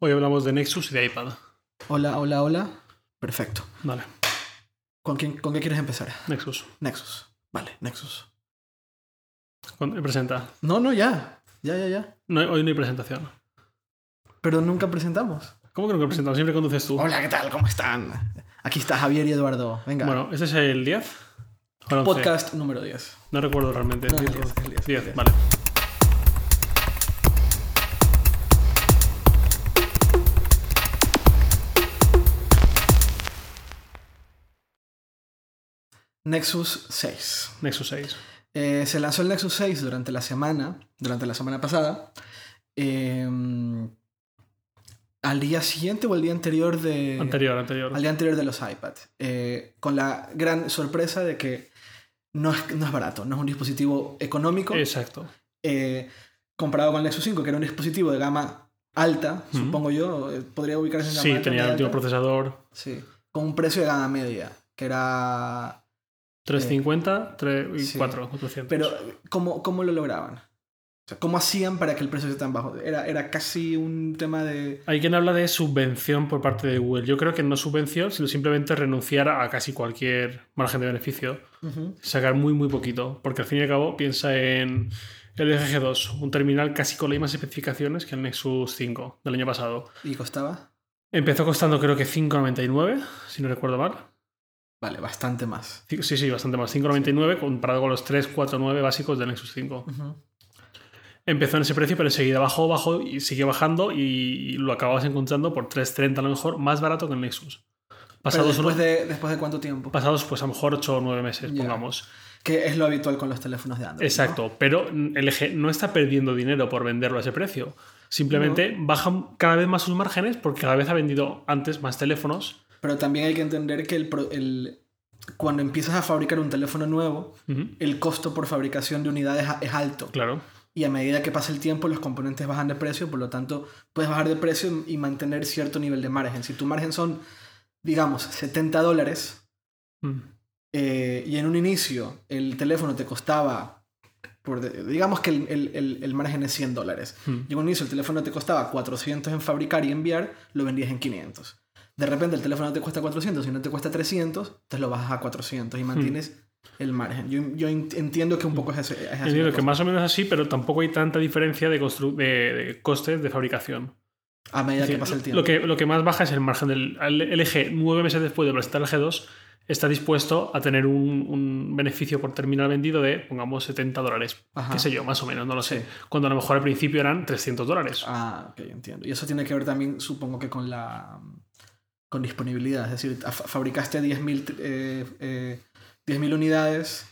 Hoy hablamos de Nexus y de iPad. Hola, hola, hola. Perfecto. Vale, ¿Con, quién, ¿Con qué quieres empezar? Nexus. Nexus. Vale, Nexus. Con- Presenta. No, no, ya. Ya, ya, ya. No, hoy no hay presentación. Pero nunca presentamos. ¿Cómo que no presentamos? Siempre conduces tú. Hola, ¿qué tal? ¿Cómo están? Aquí está Javier y Eduardo. Venga. Bueno, ¿este es el 10? ¿O el 11? Podcast número 10. No recuerdo realmente. No, el 10, 10, el 10, 10, el 10. vale. Nexus 6. Nexus 6. Eh, se lanzó el Nexus 6 durante la semana, durante la semana pasada. Eh, al día siguiente o al día anterior de. Anterior, anterior. al día anterior de los iPad. Eh, con la gran sorpresa de que no es, no es barato, no es un dispositivo económico. Exacto. eh, comparado con el Nexus 5, que era un dispositivo de gama alta, supongo yo, eh, podría ubicarse en gama Sí, alta, tenía el último procesador. Sí, con un precio de gama media, que era... 350 3 y sí. 4, 400. Pero, ¿cómo, cómo lo lograban? O sea, ¿Cómo hacían para que el precio sea tan bajo? Era, era casi un tema de... Hay quien habla de subvención por parte de Google. Yo creo que no subvención, sino simplemente renunciar a casi cualquier margen de beneficio. Sacar muy, muy poquito. Porque al fin y al cabo piensa en el LG G2, un terminal casi con las mismas especificaciones que el Nexus 5 del año pasado. ¿Y costaba? Empezó costando creo que 5,99, si no recuerdo mal. Vale, bastante más. Sí, sí, bastante más. 5,99 comparado con los 3,49 básicos del Nexus 5. Ujú. Empezó en ese precio, pero enseguida bajó, bajó y siguió bajando y lo acababas encontrando por 3,30 a lo mejor, más barato que el Nexus. Pasados, después, unos- de, ¿Después de cuánto tiempo? pasados pues a lo mejor 8 o 9 meses, pongamos. Que es lo habitual con los teléfonos de Android. ¿no? Exacto, pero LG no está perdiendo dinero por venderlo a ese precio. Simplemente bajan cada vez más sus márgenes porque cada vez ha vendido antes más teléfonos. Pero también hay que entender que el, el- cuando empiezas a fabricar un teléfono nuevo, Ujú, el costo por fabricación de unidades es alto. Claro. Y a medida que pasa el tiempo, los componentes bajan de precio, por lo tanto, puedes bajar de precio y mantener cierto nivel de margen. Si tu margen son, digamos, 70 dólares, Mm. eh, y en un inicio el teléfono te costaba, por digamos que el, el- el- el margen es 100 dólares. Mm. Y en un inicio el teléfono te costaba 400 en fabricar y enviar, lo vendías en 500. De repente el teléfono te cuesta 400 y no te cuesta 300, entonces lo bajas a 400 y mantienes el margen. Yo, yo en- entiendo que un poco es, ese- es así. Entiendo que cosa. más o menos así, pero tampoco hay tanta diferencia de, de, de costes de fabricación. A medida decir, que pasa el tiempo. Lo que, lo que más baja es el margen del el LG. Nueve meses después de presentar el G2, está dispuesto a tener un, un beneficio por terminal vendido de, pongamos, 70 dólares. Ajá. Qué sé yo, más o menos, no lo sé. Sí. Cuando a lo mejor al principio eran 300 dólares. Ah, ok, entiendo. Y eso tiene que ver también, supongo que con la con disponibilidad. Es decir, fa- fabricaste 10.000 eh, eh, 10.000 unidades,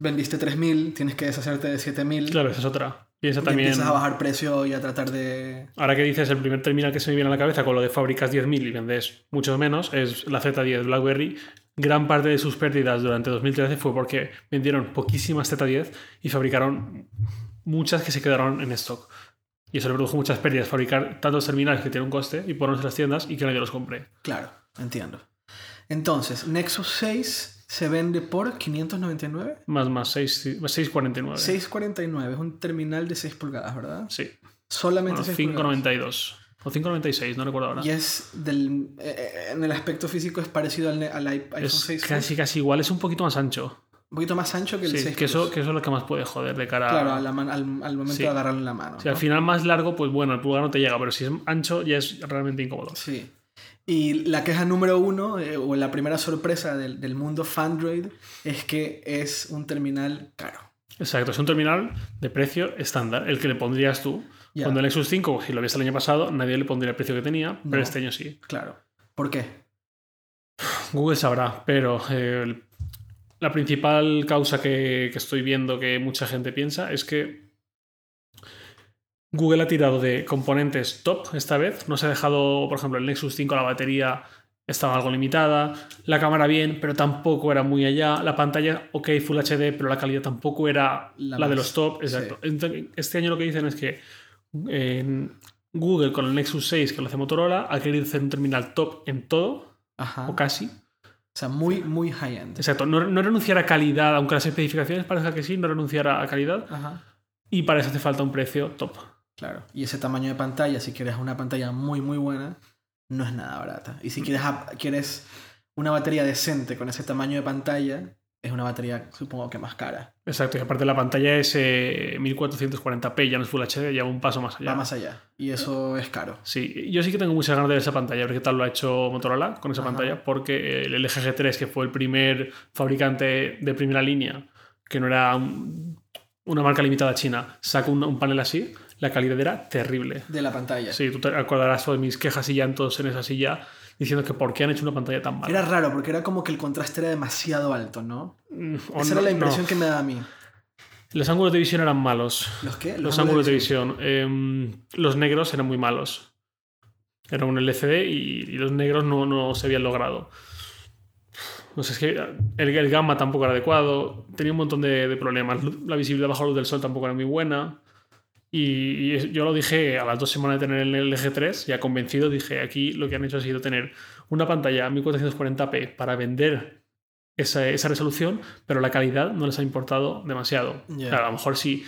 vendiste 3.000, tienes que deshacerte de 7.000. Claro, esa es otra. Piensa y también. empiezas a bajar precio y a tratar de... Ahora que dices el primer terminal que se me viene a la cabeza con lo de fabricas 10.000 y vendes mucho menos, es la Z10 BlackBerry. Gran parte de sus pérdidas durante 2013 fue porque vendieron poquísimas Z10 y fabricaron muchas que se quedaron en stock. Y eso le produjo muchas pérdidas, fabricar tantos terminales que tienen un coste y ponerlos en las tiendas y que nadie los compre. Claro, entiendo. Entonces, Nexus 6 se vende por 599. Más, más, 6, 6,49. 649 es un terminal de 6 pulgadas, ¿verdad? Sí. Solamente Bueno, 6 pulgadas. 5,92. O 5,96, no recuerdo ahora. Y es del. eh, en el aspecto físico es parecido al, al iPhone Es 6 Plus. casi, casi igual, es un poquito más ancho. Un poquito más ancho que el Sí, 6 que eso, que eso es lo que más puede joder de cara a... Claro, a la man- al, al momento Sí. de agarrarlo en la mano. Si al final más largo, pues bueno, el pulgar no te llega, pero si es ancho ya es realmente incómodo. Sí. Y la queja número uno, eh, o la primera sorpresa del, del mundo Fandroid, es que es un terminal caro. Exacto, es un terminal de precio estándar, el que le pondrías tú. Cuando el Nexus 5, si lo viste el año pasado, nadie le pondría el precio que tenía, pero No. este año sí. Claro. ¿Por qué? Google sabrá, pero eh, el- la principal causa que, que estoy viendo que mucha gente piensa es que Google ha tirado de componentes top esta vez. No se ha dejado, por ejemplo, el Nexus 5, la batería estaba algo limitada, la cámara bien, pero tampoco era muy allá, la pantalla, ok, Full HD, pero la calidad tampoco era La la, de los top. Exacto. Entonces, este año lo que dicen es que Google con el Nexus 6 que lo hace Motorola ha querido hacer un terminal top en todo, Ajá. o casi. O sea, muy, muy high-end. Exacto, no, no renunciar a calidad, aunque las especificaciones parezca que sí, no renunciar a calidad. Ajá. Y para eso hace falta un precio top. Claro. Y ese tamaño de pantalla, si quieres una pantalla muy, muy buena, no es nada barata. Y si quieres, ap- quieres una batería decente con ese tamaño de pantalla, es una batería, supongo que más cara. Exacto, y aparte la pantalla es eh, 1440p, ya no es Full HD, ya va un paso más allá. Va más allá. Y eso es caro. Sí, yo sí que tengo muchas ganas de ver esa pantalla, ver qué tal lo ha hecho Motorola con esa Ajá. pantalla, porque el LG G3, que fue el primer fabricante de primera línea, que no era un- una marca limitada china, sacó un, un panel así, la calidad era terrible. De la pantalla. Sí, tú te acordarás de mis quejas y llantos en esa silla diciendo que por qué han hecho una pantalla tan mala. Era raro porque era como que el contraste era demasiado alto, ¿no? Mm, o Esa no- era la no. impresión que me daba a mí. Los ángulos de visión eran malos. ¿Los qué? Los ángulos de visión. Em, los negros eran muy malos. Era un LCD y, y los negros no, no se habían logrado. No sé, es que el, el gamma tampoco era adecuado. Tenía un montón de, de problemas. La visibilidad bajo la luz del sol tampoco era muy buena. Y, y yo lo dije a las dos semanas de tener el LG 3, ya convencido, dije, aquí lo que han hecho ha sido tener una pantalla a 1440p para vender esa, esa resolución, pero la calidad no les ha importado demasiado. Claro, a lo mejor si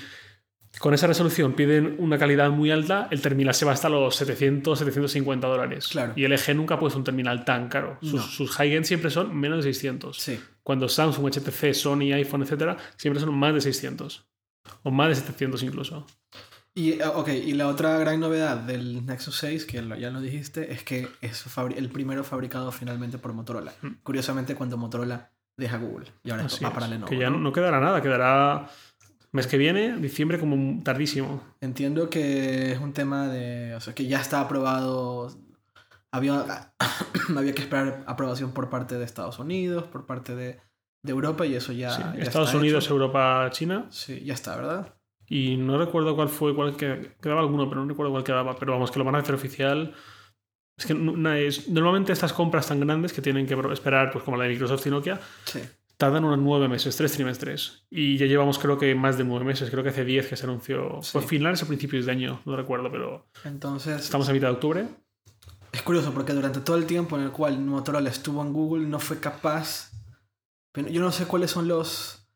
con esa resolución piden una calidad muy alta, el terminal se va hasta los 700, 750 dólares. Claro. Y LG nunca ha puesto un terminal tan caro. Sus, No. sus high-end siempre son menos de 600. Sí. Cuando Samsung, HTC, Sony, iPhone, etcétera, siempre son más de 600. O más de 700 incluso. Y, eh, ok, y la otra gran novedad del Nexus 6, que lo- ya lo dijiste, es que es el primero fabricado finalmente por Motorola. Mm. Curiosamente, cuando Motorola deja Google. Y ahora Así va es. para Lenovo. que ya ¿no? no, no quedará nada, quedará mes que viene, diciembre como tardísimo. Entiendo que es un tema de. O sea, que ya está aprobado. Había, había que esperar aprobación por parte de Estados Unidos, por parte de, de Europa, y eso ya. Sí, ya Estados está Unidos, hecho. Europa, China. Sí, ya está, ¿verdad? Y no recuerdo cuál fue, cuál que, quedaba alguno, pero no recuerdo cuál quedaba. Pero vamos, que lo van a hacer oficial. Es que no- es- normalmente estas compras tan grandes que tienen que esperar, pues como la de Microsoft y Nokia, Sí. tardan unos nueve meses, tres trimestres. Y ya llevamos creo que más de nueve meses, creo que hace diez que se anunció. Sí. Fue finales o principios de año, no recuerdo, pero Entonces. estamos a mitad de octubre. Es curioso porque durante todo el tiempo en el cual Motorola estuvo en Google no fue capaz. Yo no sé cuáles son los,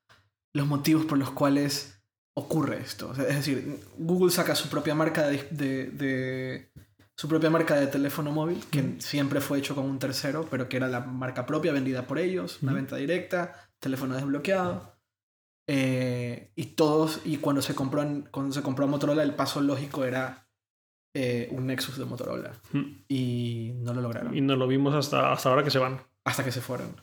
los motivos por los cuales ocurre esto. Es decir, Google saca su propia marca de, de- de- su propia marca de teléfono móvil, que siempre fue hecho con un tercero, pero que era la marca propia vendida por ellos, una venta directa, teléfono desbloqueado. Eh, y todos, y cuando se compró en- cuando se compró Motorola, el paso lógico era eh, un Nexus de Motorola. Mm. Y no lo lograron. Y nos lo vimos hasta, hasta ahora que se van. Hasta que se fueron.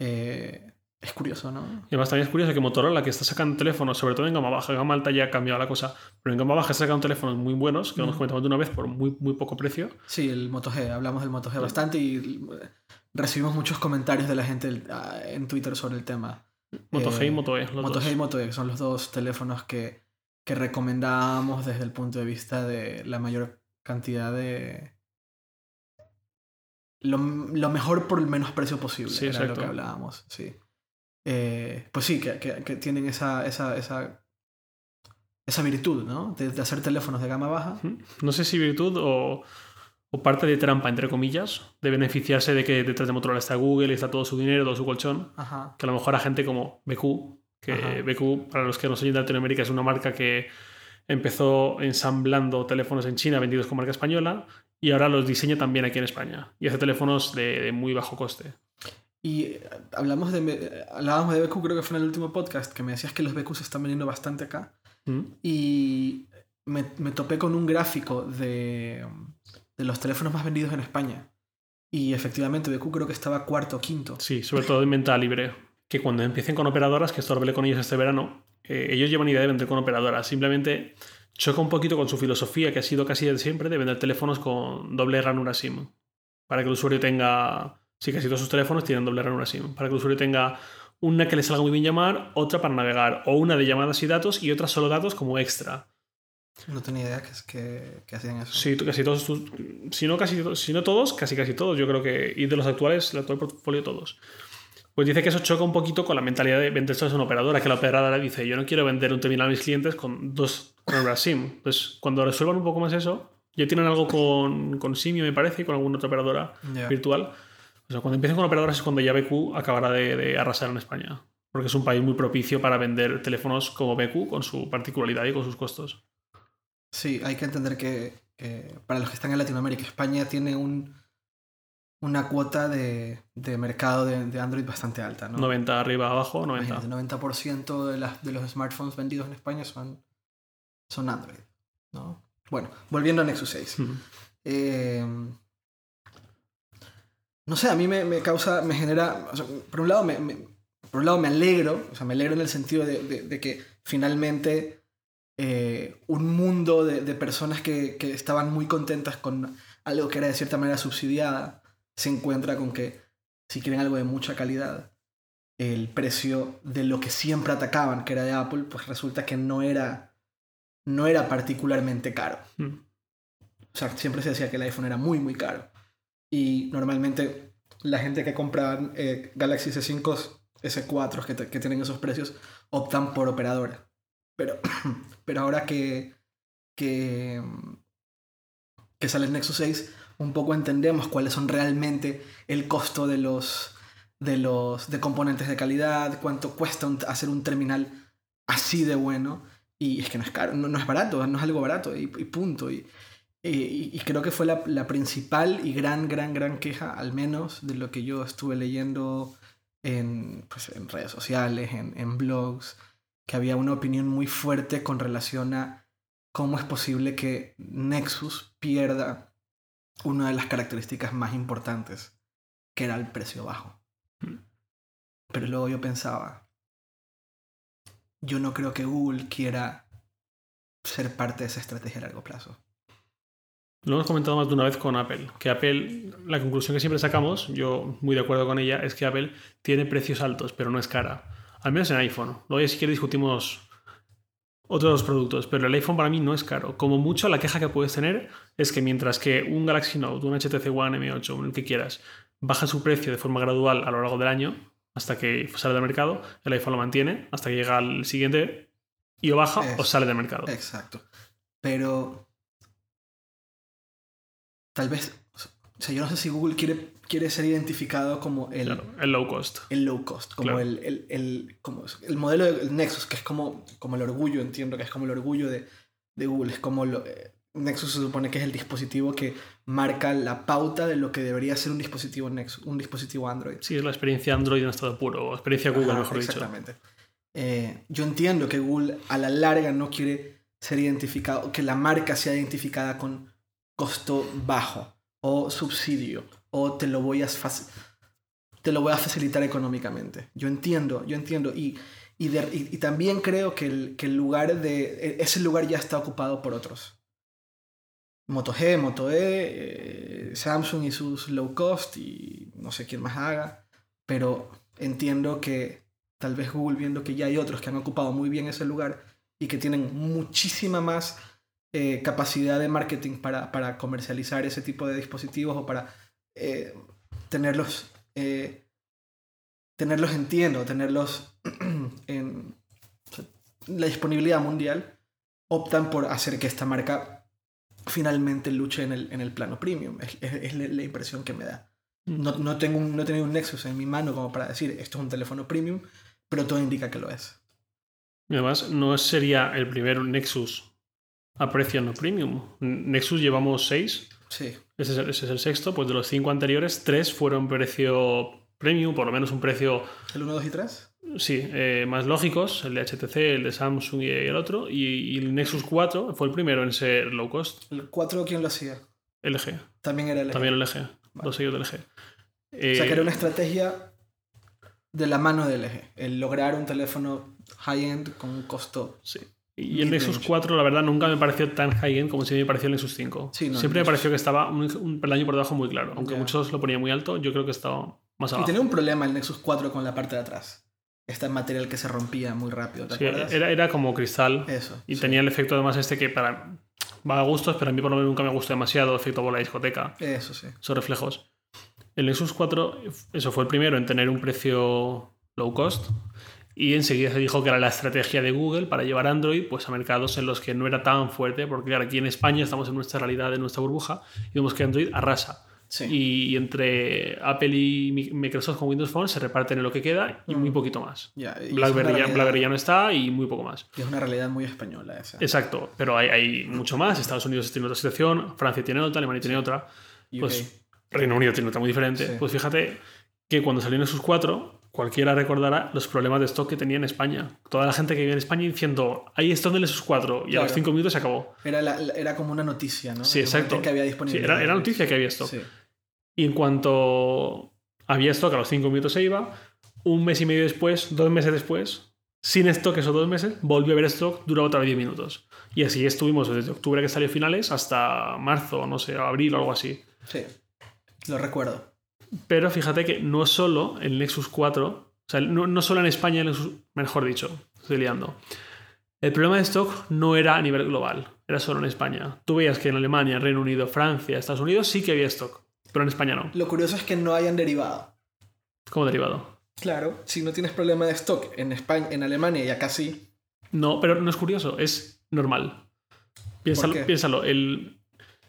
Eh, es curioso, ¿no? Y además también es curioso que Motorola, que está sacando teléfonos, sobre todo en gama baja, en gama alta ya ha cambiado la cosa, pero en gama baja está sacando teléfonos muy buenos, que lo hemos Ujú. comentado de una vez por muy, muy poco precio. Sí, el Moto G. Hablamos del Moto G bastante y eh, recibimos muchos comentarios de la gente ah, en Twitter sobre el tema. Moto G y Eh, Moto E. Los Moto dos. G y Moto E son los dos teléfonos que, que recomendábamos desde el punto de vista de la mayor cantidad de... Lo, lo mejor por el menos precio posible. Sí, era lo exacto. que hablábamos, sí. Eh, pues sí, que, que- que tienen esa, esa, esa, esa virtud, ¿no? De, de hacer teléfonos de gama baja. No sé si virtud o, o parte de trampa, entre comillas, de beneficiarse de que detrás de Motorola está Google y está todo su dinero, todo su colchón. Ajá. que a lo mejor a gente como BQ, que Ajá. BQ, para los que no soy de Latinoamérica, es una marca que empezó ensamblando teléfonos en China vendidos con marca española y ahora los diseña también aquí en España y hace teléfonos de, de muy bajo coste. Y eh, hablamos de, hablábamos de BQ, creo que fue en el último podcast, que me decías que los BQ se están vendiendo bastante acá. ¿Mm? Y me, me topé con un gráfico de, de los teléfonos más vendidos en España. Y efectivamente, BQ creo que estaba cuarto o quinto. Sí, sobre todo en venta libre. Que cuando empiecen con operadoras, que esto hablé con ellos este verano, eh, ellos llevan idea de vender con operadoras. Simplemente choca un poquito con su filosofía, que ha sido casi de siempre, de vender teléfonos con doble ranura SIM. Para que el usuario tenga. Sí, casi todos sus teléfonos tienen doble ranura SIM. Para que el usuario tenga una que le salga muy bien llamar, otra para navegar, o una de llamadas y datos y otra solo datos como extra. No tenía idea que, que, que hacían eso. Sí, casi todos, si no casi si no todos, casi casi todos, yo creo que, y de los actuales, el actual portfolio todos. Pues dice que eso choca un poquito con la mentalidad de vender esto a una operadora, que la operadora dice, yo no quiero vender un terminal a mis clientes con dos ranuras SIM. Entonces, cuando resuelvan un poco más eso, ya tienen algo con, con Simio, me parece, y con alguna otra operadora virtual. O sea, cuando empiecen con operadoras es cuando ya BQ acabará de, de arrasar en España. Porque es un país muy propicio para vender teléfonos como BQ con su particularidad y con sus costos. Sí, hay que entender que, que para los que están en Latinoamérica, España tiene un, una cuota de, de mercado de, de Android bastante alta. ¿no? 90 arriba, abajo, 90. Imagínate, 90% de, las, de los smartphones vendidos en España son, son Android. ¿no? Bueno, volviendo a Nexus 6. Mm. Eh, no sé, a mí me, me causa, me genera, o sea, por un lado me, me- por un lado me alegro, o sea, me alegro en el sentido de, de- de que finalmente eh, un mundo de, de personas que, que estaban muy contentas con algo que era de cierta manera subsidiada, se encuentra con que si quieren algo de mucha calidad, el precio de lo que siempre atacaban, que era de Apple, pues resulta que no era, no era particularmente caro. Mm. O sea, siempre se decía que el iPhone era muy, muy caro. Y normalmente la gente que compra eh, Galaxy S5, S4 que, te- que tienen esos precios, optan por operadora. Pero, pero ahora que, que, que sale el Nexus 6, un poco entendemos cuáles son realmente el costo de los, de los de componentes de calidad, cuánto cuesta hacer un terminal así de bueno. Y es que no es caro, no, no es barato, no es algo barato y, y punto. Y, y, y creo que fue la, la principal y gran, gran, gran queja, al menos de lo que yo estuve leyendo en, pues, en redes sociales, en, en blogs, que había una opinión muy fuerte con relación a cómo es posible que Nexus pierda una de las características más importantes, que era el precio bajo. Mm. Pero luego yo pensaba, yo no creo que Google quiera ser parte de esa estrategia a largo plazo. Lo hemos comentado más de una vez con Apple, que Apple, la conclusión que siempre sacamos, yo muy de acuerdo con ella, es que Apple tiene precios altos, pero no es cara. Al menos en iPhone. Luego ya si quieres discutimos otros productos, pero el iPhone para mí no es caro. Como mucho la queja que puedes tener es que mientras que un Galaxy Note, un HTC One M8, el que quieras, baja su precio de forma gradual a lo largo del año, hasta que sale del mercado, el iPhone lo mantiene hasta que llega al siguiente y o baja o sale del mercado. Exacto. Pero tal vez, o sea, yo no sé si Google quiere, quiere ser identificado como el, Claro, el low cost. el low cost, como, Claro. el, el, el- como el modelo del Nexus, que es como, como el orgullo, entiendo que es como el orgullo de, de Google, es como lo, eh, Nexus se supone que es el dispositivo que marca la pauta de lo que debería ser un dispositivo Nexus, un dispositivo Android. Sí, es la experiencia Android en estado puro, o experiencia Google, Ajá, mejor dicho. Exactamente. Eh, yo entiendo que Google a la larga no quiere ser identificado, que la marca sea identificada con costo bajo o subsidio o te lo voy a, te lo voy a facilitar económicamente. Yo entiendo, yo entiendo. Y, y, de- y- y también creo que el, que el lugar de... e- Ese lugar ya está ocupado por otros. Moto G, Moto E, eh, Samsung y sus low cost y no sé quién más haga. Pero entiendo que tal vez Google viendo que ya hay otros que han ocupado muy bien ese lugar y que tienen muchísima más eh, capacidad de marketing para, para comercializar ese tipo de dispositivos o para eh, tenerlos, eh, tenerlos en tienda o tenerlos en la disponibilidad mundial, optan por hacer que esta marca finalmente luche en el, en el plano premium. Es, es- es la, impresión que me da. No, no, tengo un, no he tenido un Nexus en mi mano como para decir esto es un teléfono premium, pero todo indica que lo es. Además, no sería el primer Nexus a precio no premium. Nexus llevamos seis, Sí, ese es, el, ese es el sexto, pues de los cinco anteriores, tres fueron precio premium, por lo menos un precio, el 1, 2 y 3. sí, eh, más lógicos, el de HTC, el de Samsung y el otro, y, y el Nexus 4 fue el primero en ser low cost, El 4, ¿quién lo hacía? LG, También era el también LG, los sellos del LG. O sea, que era una estrategia de la mano del eje. El lograr un teléfono high-end con un costo. Sí. Y el. Nexus 4, la verdad, nunca me pareció tan high-end como si me pareció el Nexus 5. Sí, no, Siempre me pareció que estaba un, un peldaño por debajo muy claro. Aunque Ya. muchos lo ponían muy alto, yo creo que estaba más Y abajo. tenía un problema el Nexus 4 con la parte de atrás. Este material que se rompía muy rápido, ¿te Sí, acuerdas? era, era como cristal. Eso. Y sí. tenía el efecto además este que para... Va a gustos, pero a mí por lo menos nunca me gustó demasiado, efecto bola de discoteca, Eso sí. esos reflejos. El Nexus 4, eso fue el primero en tener un precio low cost. Y enseguida se dijo que era la estrategia de Google para llevar Android pues, a mercados en los que no era tan fuerte, porque claro, aquí en España estamos en nuestra realidad, en nuestra burbuja, y vemos que Android arrasa. Sí. Y, entre Apple y Mi- Microsoft con Windows Phone se reparten en lo que queda y Mm. muy poquito más. BlackBerry ya, BlackBerry ya no está y muy poco más. y es una realidad muy española esa. Exacto, pero hay, hay mucho más. Estados Unidos tiene otra situación, Francia tiene otra, Alemania tiene otra, UK. pues, Reino Unido tiene otra muy diferente. Sí. Pues fíjate que cuando salió Nexus 4, cualquiera recordará los problemas de stock que tenía en España. Toda la gente que vive en España diciendo, hay stock de Nexus 4 y a los. 5 minutos se acabó. era, la- era como una noticia, ¿no? Sí, exacto. que había Sí, era, era noticia que había stock. Sí. Y en cuanto había stock, a los 5 minutos se iba. Un mes y medio después, dos meses después, sin stock esos dos meses, volvió a haber stock, duró otra vez 10 minutos. Y así estuvimos desde octubre que salió finales hasta marzo, no sé, abril o algo así. Sí, lo recuerdo. Pero fíjate que no solo el Nexus 4, o sea, no, no solo en España, el Nexus, mejor dicho, estoy liando. El problema de stock no era a nivel global, era solo en España. Tú veías que en Alemania, Reino Unido, Francia, Estados Unidos sí que había stock, pero en España no, Lo curioso es que no hayan derivado. como derivado. Claro, si no tienes problema de stock en España, en Alemania y acá sí. No, pero no es curioso, es normal. Piénsalo, piénsalo, el,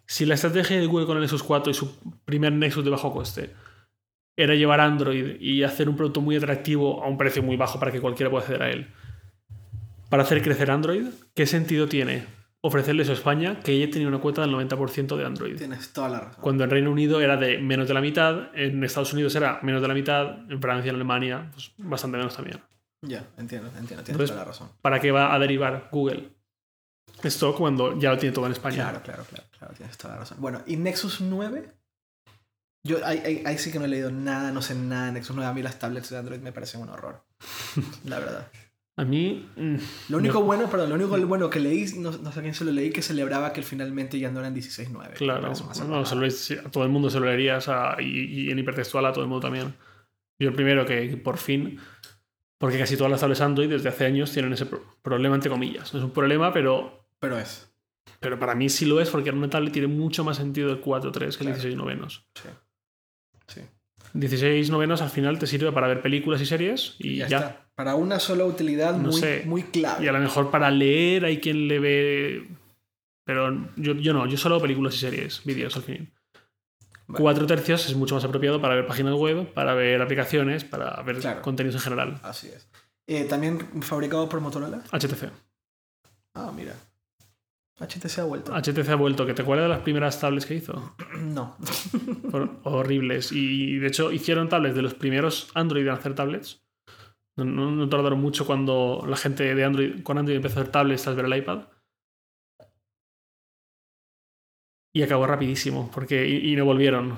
si la estrategia de Google con el Nexus 4 y su primer Nexus de bajo coste era llevar Android y hacer un producto muy atractivo a un precio muy bajo para que cualquiera pueda acceder a él, para hacer crecer Android, ¿qué sentido tiene ofrecerle eso a España que ella tenía una cuota del 90% de Android? Tienes toda la razón. Cuando en Reino Unido era de menos de la mitad, en Estados Unidos era menos de la mitad, en Francia, en Alemania, pues bastante menos también. Ya, entiendo, entiendo, tienes Entonces, toda la razón. ¿Para qué va a derivar Google esto cuando ya lo tiene todo en España? Claro, claro, claro, claro, tienes toda la razón. Bueno, ¿y Nexus 9? Yo ahí, ahí- ahí sí que no he leído nada, no sé nada de Nexus 9. A mí las tablets de Android me parecen un horror. La verdad. A mí. mm, Lo único yo- bueno, perdón, lo único bueno que leí, no, no sé a quién se lo leí, que celebraba que finalmente ya no eran 16.9. Me Claro, no, se lo a todo el mundo se lo leerías a- y, y en hipertextual a todo el mundo también. Yo el primero que, por fin, porque casi todas las tablets Android desde hace años tienen ese pro- problema entre comillas. No es un problema, pero, Pero es. pero para mí sí lo es porque en una tablet tiene mucho más sentido el 4.3 que el Claro. 16 novenos. Sí. Sí. 16 novenos al final te sirve para ver películas y series y ya, ya. está. Para una sola utilidad No muy, sé. muy clave. Y a lo mejor para leer hay quien le ve. Pero yo, yo no, yo solo películas y series, vídeos al fin. Vale. Cuatro tercios es mucho más apropiado para ver páginas web, para ver aplicaciones, para ver Claro. contenidos en general. Así es. Eh, También fabricado por Motorola. HTC. Ah, mira. HTC ha vuelto. HTC ha vuelto, que te acuerdas de las primeras tablets que hizo. No. Fueron horribles. Y de hecho hicieron tablets de los primeros Android en hacer tablets. No, no- no tardaron mucho cuando la gente de Android, con Android empezó a hacer tablets tras ver el iPad. Y acabó rapidísimo, porque y, y no volvieron.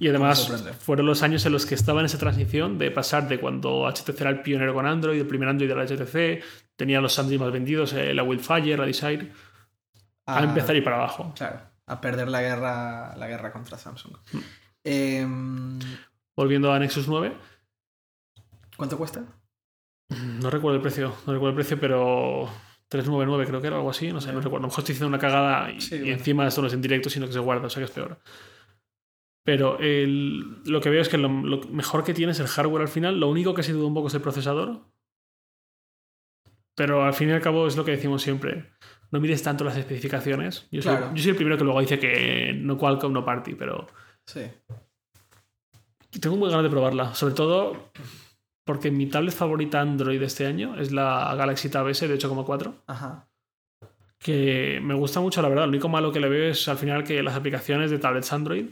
Y además fueron los años en los que estaba en esa transición de pasar de cuando HTC era el pionero con Android, el primer Android era HTC, tenía los Android más vendidos, eh, la Wildfire, la Desire, a empezar ir para abajo. Claro. A perder la guerra, la guerra contra Samsung. Mm. Em, Volviendo a Nexus 9, ¿Cuánto cuesta? No recuerdo el precio, no recuerdo el precio, pero 399 creo que era algo así, no sé, no recuerdo. A lo mejor estoy diciendo una cagada y, Sí, y bueno. encima esto no es en directo, sino que se guarda, o sea que es peor. Pero el- lo que veo es que lo, lo mejor que tiene es el hardware al final, lo único que se duda un poco es el procesador. Pero al fin y al cabo es lo que decimos siempre. No mires tanto las especificaciones. Yo soy, Claro. yo soy el primero que luego dice que no Qualcomm, no Party, pero Sí. tengo muy ganas de probarla. Sobre todo porque mi tablet favorita Android de este año es la Galaxy Tab S de 8,4. Ajá. que me gusta mucho, la verdad. Lo único malo que le veo es al final que las aplicaciones de tablets Android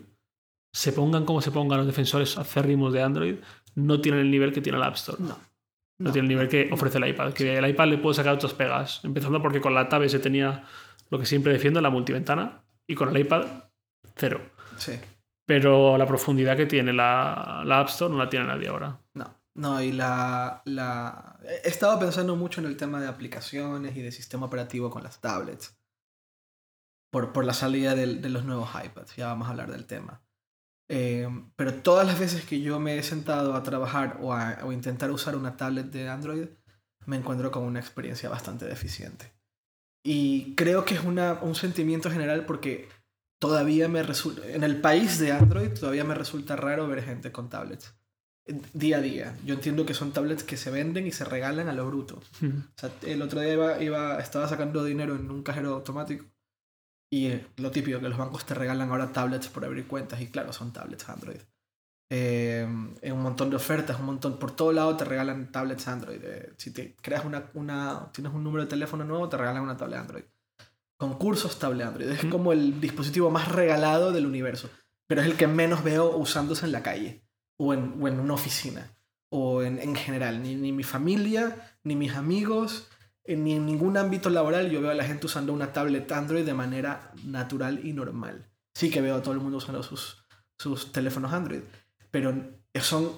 se pongan como se pongan los defensores acérrimos de Android, no tienen el nivel que tiene el App Store. No. No, tiene el nivel que ofrece el iPad. Que el iPad le puedo sacar otras pegas. Empezando porque con la Tab se tenía lo que siempre defiendo, la multiventana. Y con el iPad, cero. Sí. Pero la profundidad que tiene la, la App Store no la tiene nadie ahora. No. No, y la, la... He estado pensando mucho en el tema de aplicaciones y de sistema operativo con las tablets. Por, por la salida del- de los nuevos iPads. Ya vamos a hablar del tema. Eh, pero todas las veces que yo me he sentado a trabajar o a o intentar usar una tablet de Android, me encuentro con una experiencia bastante deficiente. Y creo que es una, un sentimiento general porque todavía me resulta, en el país de Android todavía me resulta raro ver gente con tablets. Día a día. Yo entiendo que son tablets que se venden y se regalan a lo bruto. O sea, el otro día iba, iba, estaba sacando dinero en un cajero automático Y lo típico, que los bancos te regalan ahora tablets por abrir cuentas. Y claro, son tablets Android. Eh, en un montón de ofertas, un montón, por todo lado te regalan tablets Android. Eh, si te creas una, una, tienes un número de teléfono nuevo, te regalan una tablet Android. Concursos tablet Android. Es como el dispositivo más regalado del universo. Pero es el que menos veo usándose en la calle. O en, o en una oficina. O en, en general. Ni, ni mi familia, ni mis amigos, en- ni en ningún ámbito laboral yo veo a la gente usando una tablet Android de manera natural y normal. Sí que veo a todo el mundo usando sus, sus teléfonos Android. Pero son...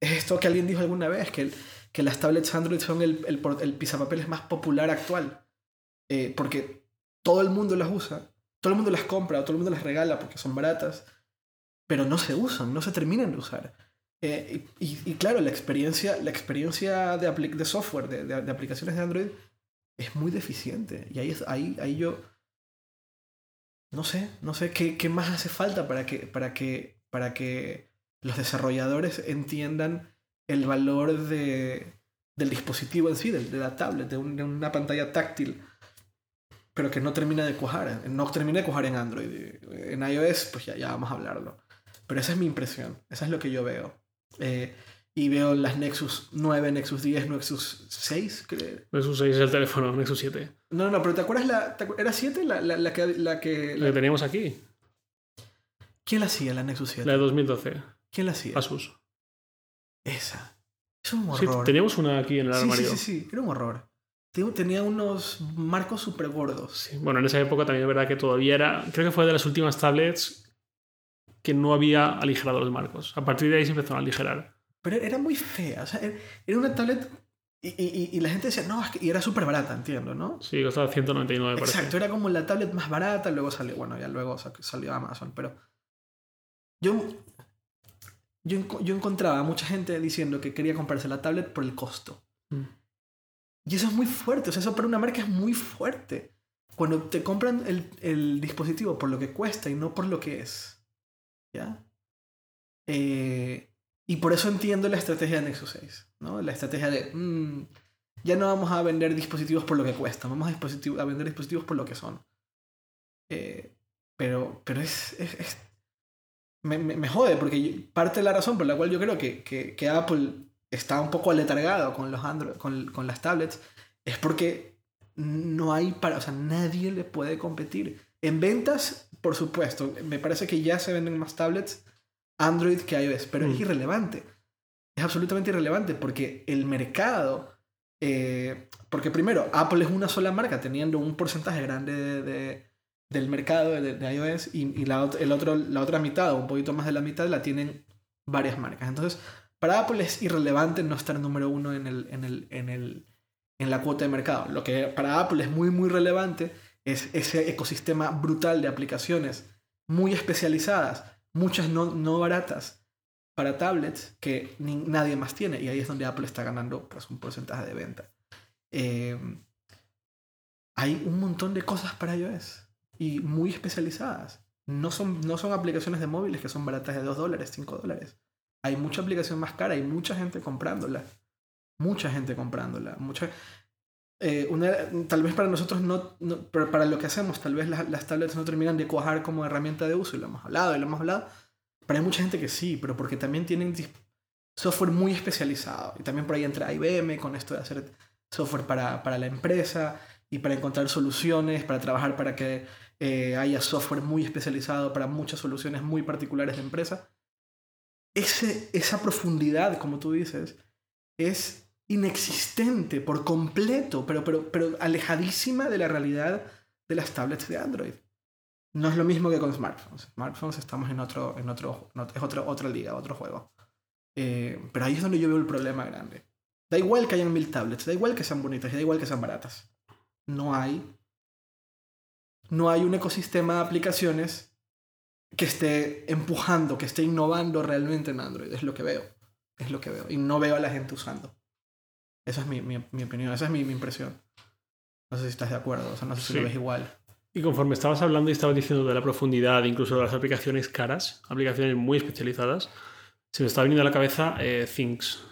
Es esto que alguien dijo alguna vez, que, que las tablets Android son el, el, el más popular actual. Eh, porque todo el mundo las usa, todo el mundo las compra, todo el mundo las regala porque son baratas, pero no se usan, no se terminan de usar. Eh, y, y- y claro, la experiencia, la experiencia de, de software, de, de- de aplicaciones de Android, es muy deficiente. Y ahí, es- ahí, ahí yo... No sé, no sé qué, qué más hace falta para que, para, que, para que los desarrolladores entiendan el valor de, del dispositivo en sí, de, de la tablet, de, un- de una pantalla táctil, pero que no termina de cuajar, no termina de cuajar en Android. En iOS, pues ya, ya vamos a hablarlo. Pero esa es mi impresión, esa es lo que yo veo. Eh, y veo las Nexus 9, Nexus 10, Nexus 6, creo. Nexus 6 es el teléfono, Nexus 7. No, no, pero ¿te acuerdas la... te acu- ¿Era 7 la, la, la que... La que La que teníamos aquí, ¿Quién la hacía, la Nexus 7? la de 2012. ¿Quién la hacía? Asus. Esa. Es un Sí, horror. teníamos una aquí en el sí, sí, armario. sí, sí, era un horror. Ten- Tenía unos marcos súper gordos. Sí, Bueno, en esa época también es verdad que todavía era. Creo que fue de las últimas tablets que no había aligerado los marcos. A partir de ahí se empezaron a aligerar. Pero era muy fea. O sea, era- una tablet y, y- y la gente decía, no, es que y era súper barata, entiendo, ¿no? Sí, costaba 199, parece. Exacto, era como la tablet más barata, luego salió, bueno, ya luego sa- salió Amazon, pero yo, yo, yo encontraba a mucha gente diciendo que quería comprarse la tablet por el costo. Mm. Y eso es muy fuerte, o sea, eso para una marca es muy fuerte. Cuando te compran el, el dispositivo por lo que cuesta y no por lo que es. ¿Ya? Eh, y por eso entiendo la estrategia de Nexus 6, ¿no? La estrategia de, mm, ya no vamos a vender dispositivos por lo que cuestan, vamos a, a vender dispositivos por lo que son. Eh, pero, pero es... es- es- me, me- jode, porque parte de la razón por la cual yo creo que, que- que Apple está un poco aletargado con, los Android, con, con las tablets es porque no hay para... O sea, nadie le puede competir. En ventas, por supuesto, me parece que ya se venden más tablets Android que iOS, pero es Mm. irrelevante. Es absolutamente irrelevante porque el mercado... eh, porque primero, Apple es una sola marca teniendo un porcentaje grande de, de- del mercado de, de iOS y, y la, el otro, la otra mitad o un poquito más de la mitad la tienen varias marcas. Entonces, para Apple es irrelevante no estar número uno en, el, en, el, en, el, en la cuota de mercado. Lo que para Apple es muy, muy relevante es ese ecosistema brutal de aplicaciones muy especializadas, muchas no, no baratas para tablets que nadie más tiene. Y ahí es donde Apple está ganando pues, un porcentaje de venta. Eh, hay un montón de cosas para iOS y muy especializadas. No son, no son aplicaciones de móviles que son baratas de 2 dólares, 5 dólares. Hay mucha aplicación más cara y mucha gente comprándola. Mucha gente comprándola. Mucha, eh, una, tal vez para nosotros no, no- pero para lo que hacemos, tal vez las, las tablets no terminan de cuajar como herramienta de uso, y lo hemos hablado, y lo hemos hablado. Pero hay mucha gente que sí, pero porque también tienen software muy especializado. Y también por ahí entra IBM con esto de hacer software para, para la empresa y para encontrar soluciones, para trabajar para que eh, haya software muy especializado para muchas soluciones muy particulares de empresa. Ese, esa profundidad, como tú dices, es inexistente por completo, pero, pero, pero alejadísima de la realidad de las tablets de Android. No es lo mismo que con smartphones. Smartphones estamos en otro, en otro, es otro, otra liga, otro juego. Eh, pero ahí es donde yo veo el problema grande. Da igual que hayan mil tablets, da igual que sean bonitas, da igual que sean baratas. No hay. No hay un ecosistema de aplicaciones que esté empujando, que esté innovando realmente en Android. Es lo que veo. Es lo que veo. Y no veo a la gente usando. Esa es mi, mi, mi opinión, esa es mi, mi impresión. No sé si estás de acuerdo, o sea, no sé si Sí. lo ves igual. Y conforme estabas hablando y estabas diciendo de la profundidad, incluso de las aplicaciones caras, aplicaciones muy especializadas, se me está viniendo a la cabeza eh, Things.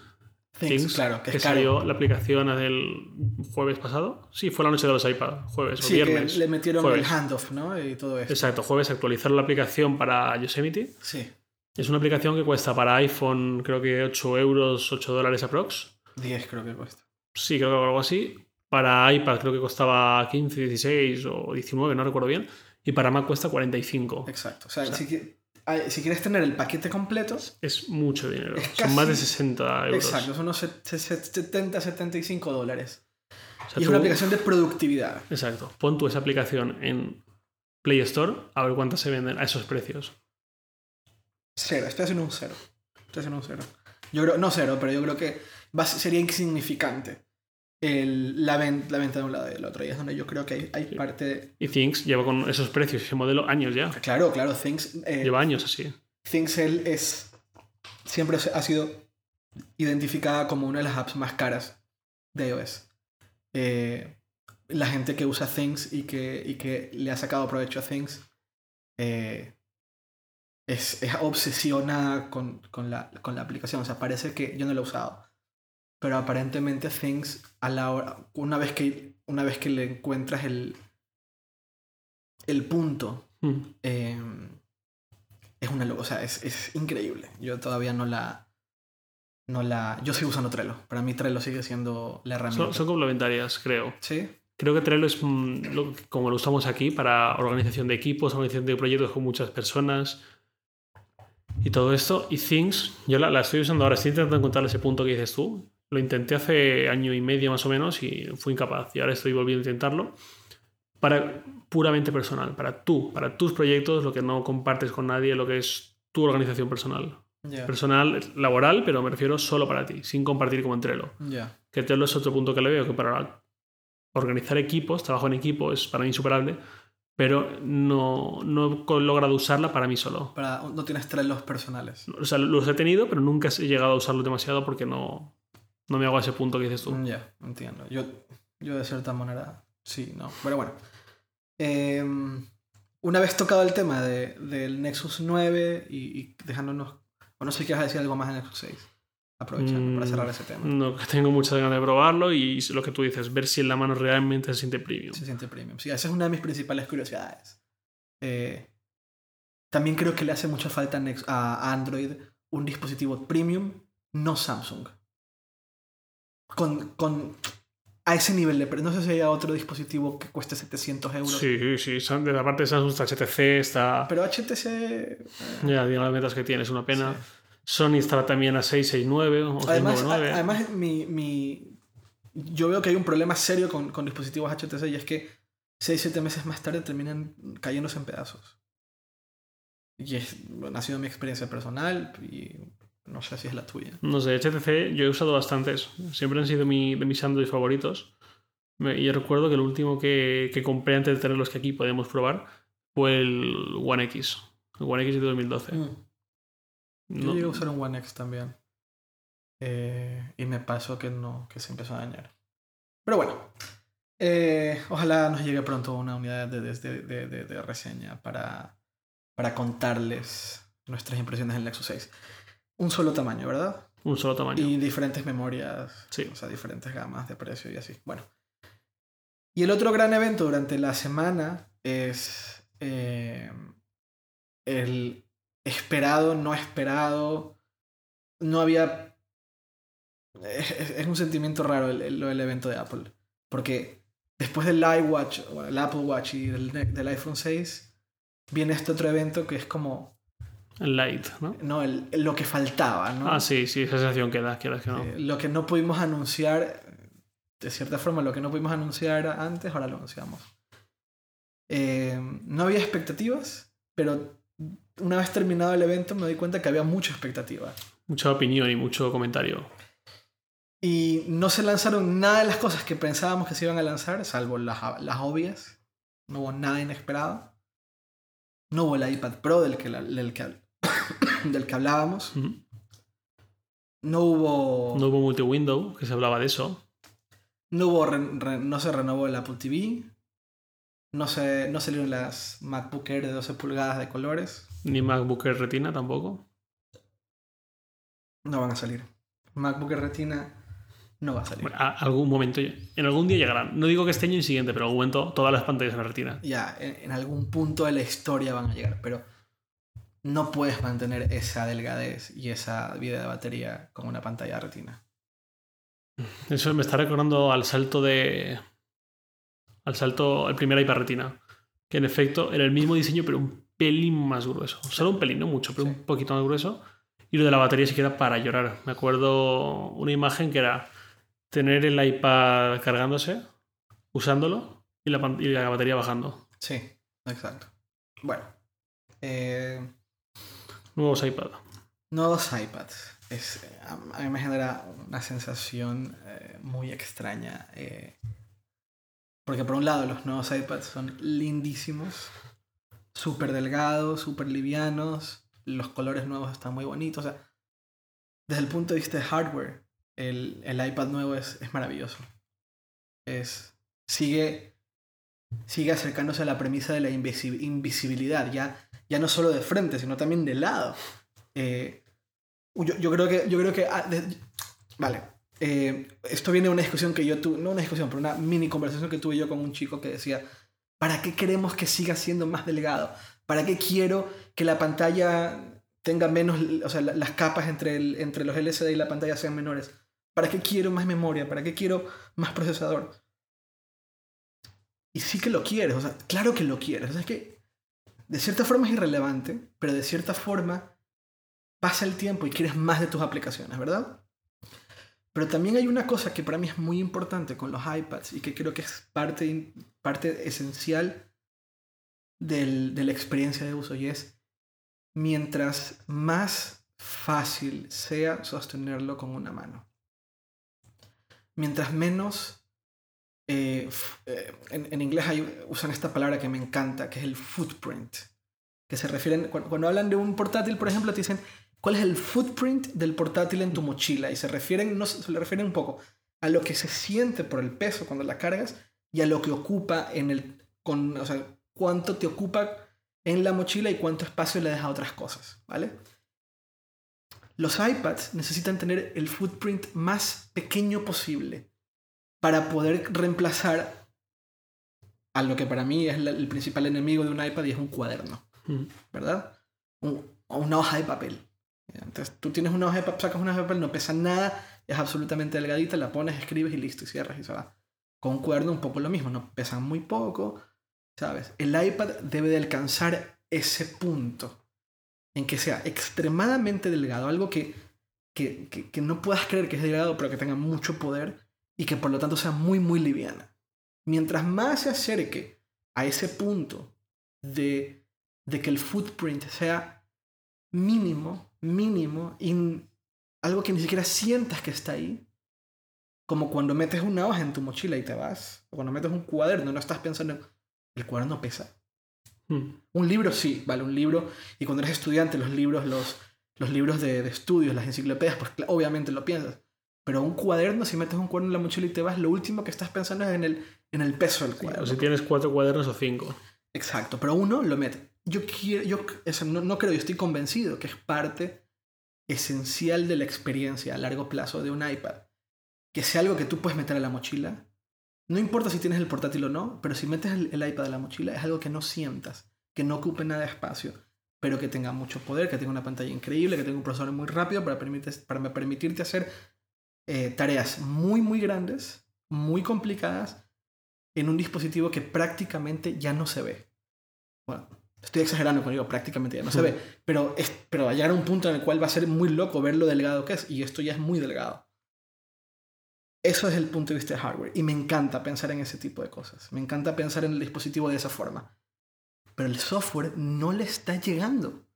Things, Things, claro, que que, es caro. salió la aplicación el jueves pasado. Sí, fue la noche de los iPad, jueves o Sí, viernes. que le metieron jueves. el handoff, ¿no? Y todo eso. Exacto, jueves actualizaron la aplicación para Yosemite. Sí, Es una aplicación que cuesta para iPhone creo que 8 euros, 8 dólares aprox. 10 creo que cuesta. Sí, creo que algo así. Para iPad creo que costaba 15, 16 o 19, no recuerdo bien. Y para Mac cuesta 45. Exacto. O sea, O sea- si, ay, si quieres tener el paquete completo, Es mucho dinero. Es Son más de casi- 60 euros. exacto, son unos set- set- 70, 75 dólares. O sea, y es tú- una aplicación de productividad. Exacto. Pon tú esa aplicación en Play Store a ver cuántas se venden a esos precios. Cero, estoy haciendo un cero. Estoy haciendo un cero. Yo creo, no cero, pero yo creo que va sería insignificante el- la, ven- la venta de un lado y del otro. Y es donde yo creo que hay, hay Sí. parte de... Y Things lleva con esos precios ese modelo años ya. Claro, claro, Things, eh, Lleva años así. ThinkCell es, siempre ha sido identificada como una de las apps más caras de iOS. Eh, la gente que usa Things y que, y que le ha sacado provecho a Things eh, es, es obsesionada con, con la, con la aplicación. O sea, parece que yo no la he usado. Pero aparentemente Things, a la hora, una, vez que, una vez que le encuentras el, el punto Mm. eh, es una o sea, es, es increíble. Yo todavía no la. No la. Yo sigo usando Trello. Para mí Trello sigue siendo la herramienta. Son, son complementarias, creo. Sí. Creo que Trello es mm, lo- como lo usamos aquí para organización de equipos, organización de proyectos con muchas personas y todo esto. Y Things, yo la, la estoy usando ahora, estoy intentando encontrar ese punto que dices tú. Lo intenté hace año y medio más o menos y fui incapaz. Y ahora estoy volviendo a intentarlo. Para puramente personal, para tú, para tus proyectos, lo que no compartes con nadie, lo que es tu organización personal. Ya. Personal, laboral, pero me refiero solo para ti, sin compartir como Trello Ya. que Trello es otro punto que le veo, que para organizar equipos, trabajo en equipo, es para mí insuperable, pero no, no he logrado usarla para mí solo. Para, no tienes Trellos personales. O sea, los he tenido, pero nunca he llegado a usarlos demasiado porque no, no me hago a ese punto que dices tú. Mm, Ya, entiendo. Yo, yo de cierta manera, sí, no. Pero bueno. Em, una vez tocado el tema de, del Nexus 9 y, y dejándonos. O no sé si quieres decir algo más del Nexus 6. Aprovechando para Mm, cerrar ese tema. No, que tengo muchas ganas de probarlo y lo que tú dices, ver si en la mano realmente se siente premium. Se siente premium. Sí, esa es una de mis principales curiosidades. Eh, también creo que le hace mucha falta a Android un dispositivo premium, no Samsung. Con, con a ese nivel de precio. No sé si hay otro dispositivo que cueste 700 euros. Sí, sí, son- de la parte de Samsung está HTC, está... Pero HTC. eh, Ya, digo las metas que tiene, es una pena. sí. Sony estaba también a 669 o Además, 699. a- además mi, mi- yo veo que hay un problema serio con, con dispositivos HTC y es que 6-7 meses más tarde terminan cayéndose en pedazos. Y es, bueno, ha sido mi experiencia personal y no sé si es la tuya. No sé, HTC yo he usado bastantes. Siempre han sido mi, de mis Android favoritos. Y yo recuerdo que el último que, que compré antes de tener los que aquí podemos probar fue el One X. El One X de 2012. Mm. Yo No- llegué a usar un One X también. Eh, y me pasó que no, que se empezó a dañar. Pero bueno, eh, ojalá nos llegue pronto una unidad de, de, de- de- de reseña para, para contarles nuestras impresiones del Nexus 6. Un solo tamaño, ¿verdad? un solo tamaño. Y diferentes memorias, Sí. o sea, diferentes gamas de precio y así. Bueno. Y el otro gran evento durante la semana es eh, el esperado, no esperado. No había... Es, un sentimiento raro el, evento de Apple. Porque después del iWatch, el Apple Watch y del, del iPhone 6, viene este otro evento que es como Light, ¿no? no, el- lo que faltaba, ¿no? Ah, sí, sí, esa sensación que da, quieras que no. Eh, lo que no pudimos anunciar, de cierta forma, lo que no pudimos anunciar antes, ahora lo anunciamos. Eh, no había expectativas, pero una vez terminado el evento me di cuenta que había mucha expectativa. Mucha opinión y mucho comentario. Y no se lanzaron nada de las cosas que pensábamos que se iban a lanzar, salvo las, las obvias. No hubo nada inesperado. No hubo el iPad Pro del que, la- del que, del que hablábamos. No hubo... No hubo multi-window, que se hablaba de eso. No, hubo re- re- no se renovó el Apple TV. No, se, no salieron las MacBook Air de 12 pulgadas de colores. Ni MacBook Air Retina tampoco. No van a salir. MacBook Retina no va a salir. Bueno, a algún momento, en algún día llegarán. No digo que este año y siguiente, pero en algún momento todas las pantallas en retina. Ya, en, en algún punto de la historia van a llegar, pero no puedes mantener esa delgadez y esa vida de batería con una pantalla de retina. Eso me está recordando al salto de. Al salto, el primer iPad Retina. Que en efecto era el mismo diseño, pero un pelín más grueso. Solo un pelín, no mucho, pero Sí. un poquito más grueso. Y lo de la batería sí que era para llorar. Me acuerdo una imagen que era tener el iPad cargándose, usándolo, y la, y la batería bajando. Sí, exacto. Bueno, eh, Nuevos iPad. nuevos iPads. Es, a mí me genera una sensación eh, muy extraña. eh, porque por un lado los nuevos iPads son lindísimos, súper delgados, súper livianos, los colores nuevos están muy bonitos. O sea, desde el punto de vista de hardware, el, el iPad nuevo es, es maravilloso. Es, sigue, sigue acercándose a la premisa de la invisi- invisibilidad, ya, ya no solo de frente, sino también de lado. Eh, yo, yo creo que, yo creo que ah, vale, eh, esto viene de una discusión que yo tuve, no una discusión, pero una mini conversación que tuve yo con un chico que decía, ¿para qué queremos que siga siendo más delgado? ¿Para qué quiero que la pantalla tenga menos, o sea, la- las capas entre, entre los LCD y la pantalla sean menores? ¿Para qué quiero más memoria? ¿Para qué quiero más procesador? Y sí que lo quieres, o sea, claro que lo quieres. O es que de cierta forma es irrelevante, pero de cierta forma pasa el tiempo y quieres más de tus aplicaciones, ¿verdad? Pero también hay una cosa que para mí es muy importante con los iPads y que creo que es parte, parte esencial del- de la experiencia de uso y es mientras más fácil sea sostenerlo con una mano. Mientras menos... eh, eh, en, inglés hay- usan esta palabra que me encanta, que es el footprint. Que se refieren, cuando, hablan de un portátil, por ejemplo, te dicen, ¿cuál es el footprint del portátil en tu mochila? Y se refieren, no, se le refieren un poco a lo que se siente por el peso cuando la cargas y a lo que ocupa en el, con, o sea, cuánto te ocupa en la mochila y cuánto espacio le deja a otras cosas, ¿vale? Los iPads necesitan tener el footprint más pequeño posible para poder reemplazar a lo que para mí es el principal enemigo de un iPad y es un cuaderno. ¿verdad? Un- o una hoja de papel. Entonces tú tienes una hoja de papel, sacas una hoja de papel, no pesa nada, es absolutamente delgadita, la pones, escribes y listo, y cierras y se va. Con un cuaderno un poco lo mismo, no pesan muy poco, ¿sabes? El iPad debe de alcanzar ese punto en que sea extremadamente delgado, algo que, que, que, que no puedas creer que es delgado, pero que tenga mucho poder y que por lo tanto sea muy, muy liviana. Mientras más se acerque a ese punto de, de que el footprint sea mínimo, mínimo, y algo que ni siquiera sientas que está ahí, como cuando metes una hoja en tu mochila y te vas, o cuando metes un cuaderno, no estás pensando en, el cuaderno pesa. Mm. Un libro sí, vale, un libro, y cuando eres estudiante, los libros, los, los libros de, de estudios, las enciclopedias, pues obviamente lo piensas. Pero un cuaderno, si metes un cuaderno en la mochila y te vas, lo último que estás pensando es en el, en el peso del Sí, cuaderno. o si tienes cuatro cuadernos o cinco. Exacto, pero uno lo mete. Yo quiero, yo eso no, no creo, yo estoy convencido que es parte esencial de la experiencia a largo plazo de un iPad. Que sea algo que tú puedes meter a la mochila. No importa si tienes el portátil o no, pero si metes el, el iPad a la mochila es algo que no sientas, que no ocupe nada de espacio, pero que tenga mucho poder, que tenga una pantalla increíble, que tenga un procesador muy rápido para, permitir, para permitirte hacer eh, tareas muy, muy grandes, muy complicadas, en un dispositivo que prácticamente ya no se ve. Bueno, estoy exagerando cuando digo prácticamente ya no se ve, pero, es, pero va a llegar a un punto en el cual va a ser muy loco ver lo delgado que es, y esto ya es muy delgado. Eso es el punto de vista de hardware, y me encanta pensar en ese tipo de cosas. Me encanta pensar en el dispositivo de esa forma. Pero el software no le está llegando.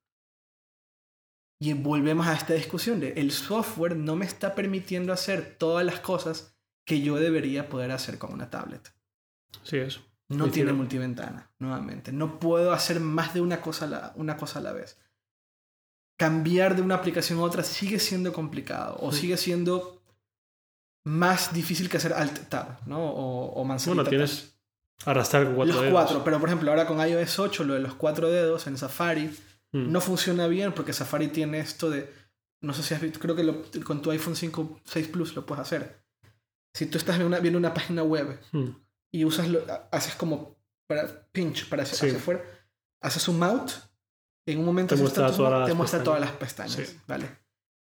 Y volvemos a esta discusión de el software no me está permitiendo hacer todas las cosas que yo debería poder hacer con una tablet. Sí, es. No tiene multiventana, nuevamente. No puedo hacer más de una cosa, a la, una cosa a la vez. Cambiar de una aplicación a otra sigue siendo complicado o Sí. sigue siendo más difícil que hacer Alt Tab, ¿no? O, o manzanita Bueno, tienes arrastrar cuatro los dedos. cuatro, pero por ejemplo ahora con iOS 8 lo de los cuatro dedos en Safari Mm. no funciona bien porque Safari tiene esto de no sé si has visto, creo que lo- con tu iPhone 5, 6 Plus lo puedes hacer. Si tú estás viendo una, viendo una página web Hmm. y usas lo, haces como para pinch para hacia, Sí. hacia afuera, haces un mount, en un momento Te muestra todas las te muestra pestañas. todas las pestañas, Sí. ¿vale?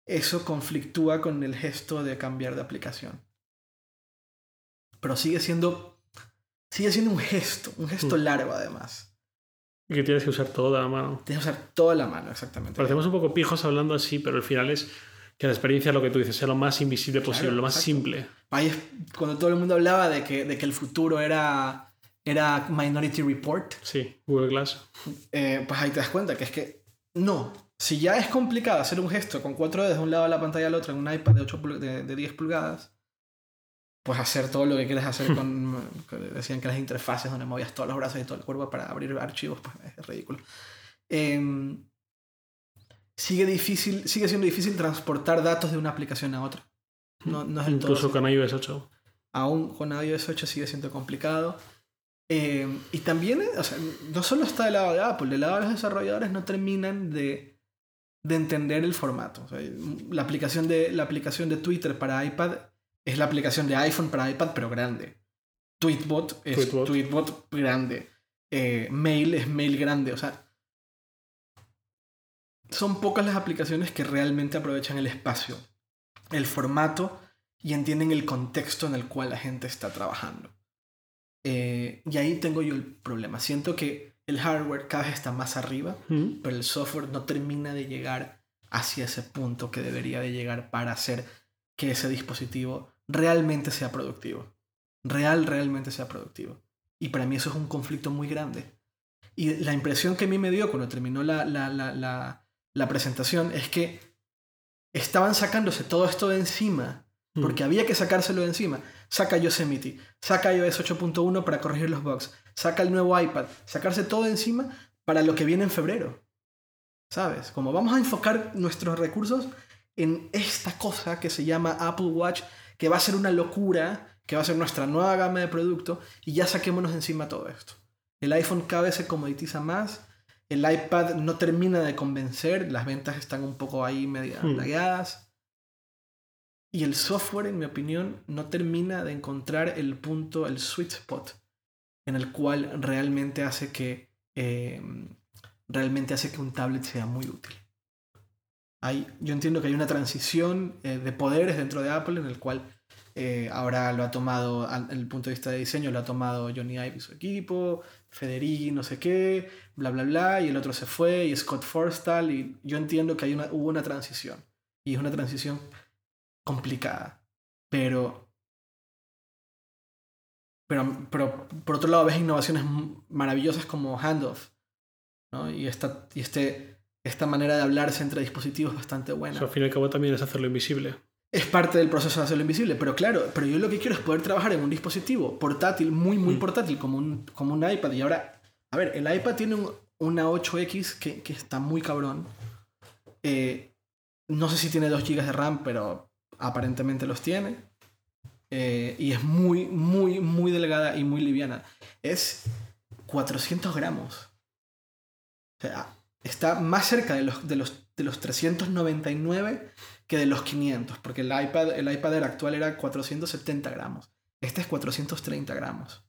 Eso conflictúa con el gesto de cambiar de aplicación. Pero sigue siendo sigue siendo un gesto, un gesto Mm. largo además. Y que tienes que usar toda la mano. Tienes que usar toda la mano, exactamente. Parecemos un poco pijos hablando así, pero al final es que la experiencia, lo que tú dices, sea lo más invisible posible, lo más exacto. simple. Ahí es cuando todo el mundo hablaba de que, de que el futuro era, era Minority Report, Sí, Google Glass. eh, pues ahí te das cuenta que es que no. Si ya es complicado hacer un gesto con cuatro dedos de un lado de la pantalla al otro en un iPad de, 8 pul- de, de 10 pulgadas, pues hacer todo lo que quieres hacer con... que decían que las interfaces donde movías todos los brazos y todo el cuerpo para abrir archivos, pues es ridículo. Em, sigue, difícil, sigue siendo difícil transportar datos de una aplicación a otra. No, no es todo Incluso con iOS 8. aún con iOS 8 sigue siendo complicado. Eh, y también, eh, o sea, no solo está del lado de Apple, del lado de los desarrolladores no terminan de, de entender el formato. O sea, la, aplicación de, la aplicación de Twitter para iPad es la aplicación de iPhone para iPad, pero grande. Tweetbot es Tweetbot. Tweetbot, grande. Eh, Mail es Mail grande. O sea, son pocas las aplicaciones que realmente aprovechan el espacio, el formato y entienden el contexto en el cual la gente está trabajando. Eh, y ahí tengo yo el problema. Siento que el hardware cada vez está más arriba, Mm. pero el software no termina de llegar hacia ese punto que debería de llegar para hacer que ese dispositivo realmente sea productivo. Real, realmente sea productivo. Y para mí eso es un conflicto muy grande. Y la impresión que a mí me dio cuando terminó la, la, la, la, la presentación es que estaban sacándose todo esto de encima Mm. porque había que sacárselo de encima. Saca Yosemite, saca iOS 8.1 para corregir los bugs, saca el nuevo iPad, sacarse todo de encima para lo que viene en febrero. ¿Sabes? Como vamos a enfocar nuestros recursos en esta cosa que se llama Apple Watch, que va a ser una locura, que va a ser nuestra nueva gama de producto, y ya saquémonos encima todo esto. El iPhone cada vez se comoditiza más, el iPad no termina de convencer, las ventas están un poco ahí medio Hmm. lagueadas. Y el software, en mi opinión, no termina de encontrar el punto, el sweet spot, en el cual realmente hace que eh, realmente hace que un tablet sea muy útil. Hay, yo entiendo que hay una transición eh, de poderes dentro de Apple en el cual eh, ahora lo ha tomado, el punto de vista de diseño, lo ha tomado Johnny Ive y su equipo, Federici, no sé qué, bla, bla, bla, y el otro se fue, y Scott Forstall, y yo entiendo que hay una, hubo una transición, y es una transición complicada, pero, pero, pero por otro lado ves innovaciones maravillosas como Handoff, ¿no? y, esta, y este, esta manera de hablarse entre dispositivos bastante O buena sea, al fin y al cabo también es hacerlo invisible. es parte del proceso de hacerlo invisible. Pero claro, pero yo lo que quiero es poder trabajar en un dispositivo portátil, muy, muy Mm. portátil, como un, como un iPad. Y ahora, a ver, el iPad tiene un- una 8X que, que está muy cabrón. Eh, no sé si tiene 2 GB de RAM, pero aparentemente los tiene. Eh, y es muy, muy, muy delgada y muy liviana. Es 400 gramos. O sea, está más cerca de los, de los, de los 399 que de los 500, porque el iPad, el iPad actual era 470 gramos. Este es 430 gramos.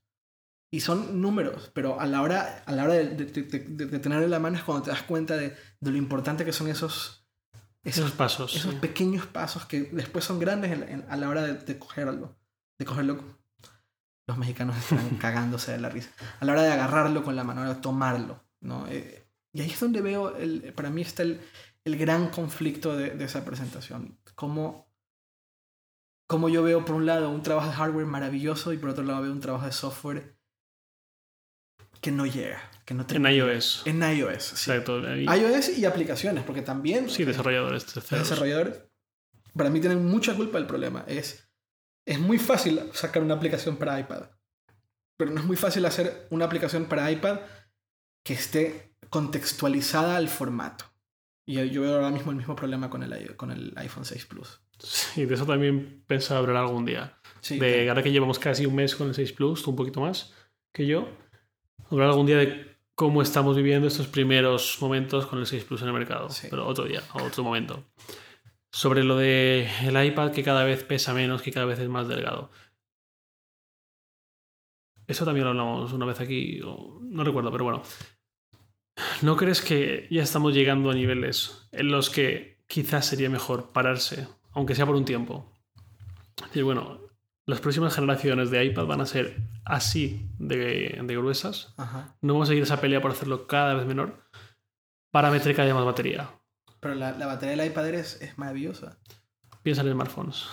Y son números, pero a la hora, a la hora de, de, de- de- de tenerlo en la mano es cuando te das cuenta de, de lo importante que son esos, Esos esos, pasos. esos sí. pequeños pasos que después son grandes en- en- a la hora de, de cogerlo. De cogerlo. Los mexicanos están cagándose de la risa. A la hora de agarrarlo con la mano, a la hora de tomarlo. ¿no? Eh, y ahí es donde veo, el, para mí está el, el gran conflicto de, de esa presentación. Cómo, cómo yo veo por un lado un trabajo de hardware maravilloso y por otro lado veo un trabajo de software que no llega. Que no En iOS. En iOS. Sí. Exacto. Ahí- iOS y aplicaciones, porque también Sí, desarrolladores desarrolladores, para mí, tienen mucha culpa del problema. Es, es muy fácil sacar una aplicación para iPad, pero no es muy fácil hacer una aplicación para iPad que esté contextualizada al formato. Y yo veo ahora mismo el mismo problema con el, con el iPhone 6 Plus. Sí, de eso también pensaba hablar algún día. Sí, de ahora que llevamos casi un mes con el 6 Plus, tú un poquito más que yo, hablar algún día de cómo estamos viviendo estos primeros momentos con el 6 Plus en el mercado. Sí. Pero otro día, otro momento. Sobre lo de el iPad que cada vez pesa menos, que cada vez es más delgado. Eso también lo hablamos una vez aquí, no recuerdo, pero bueno. ¿No crees que ya estamos llegando a niveles en los que quizás sería mejor pararse, aunque sea por un tiempo? Es decir, bueno, las próximas generaciones de iPad van a ser así de, de gruesas. Ajá. No vamos a seguir esa pelea por hacerlo cada vez menor para meter cada vez más batería. Pero la, la batería del iPad Air es, es maravillosa. Piensa en smartphones.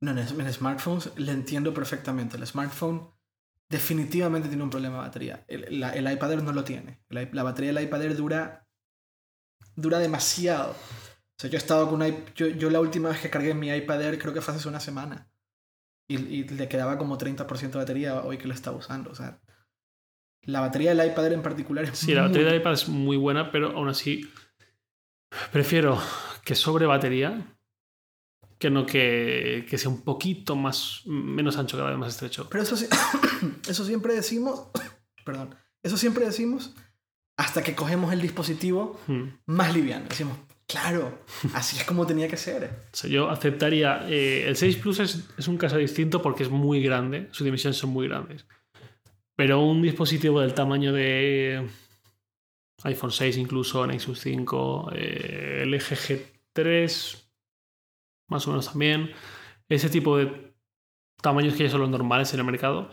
No, en, en smartphones le entiendo perfectamente. El smartphone definitivamente tiene un problema de batería. El, la- el iPad Air no lo tiene. La, la batería del iPad Air dura, dura demasiado. O sea, yo he estado con una, yo, yo la última vez que cargué mi iPad Air creo que fue hace una semana. Y, y le quedaba como 30% de batería hoy que lo estaba usando. O sea, la batería del iPad Air en particular es Sí, la batería del iPad es muy buena, pero aún así prefiero que sobre batería que no que, que sea un poquito más menos ancho, cada vez más estrecho. Pero eso, eso siempre decimos, perdón, eso siempre decimos hasta que cogemos el dispositivo Hmm. más liviano. Decimos, claro, así es como tenía que ser. O sea, yo aceptaría. eh, el 6 Plus es, es un caso distinto porque es muy grande, sus dimensiones son muy grandes. Pero un dispositivo del tamaño de iPhone 6, incluso Nexus 5, eh, LG G3, más o menos también, ese tipo de tamaños que ya son los normales en el mercado,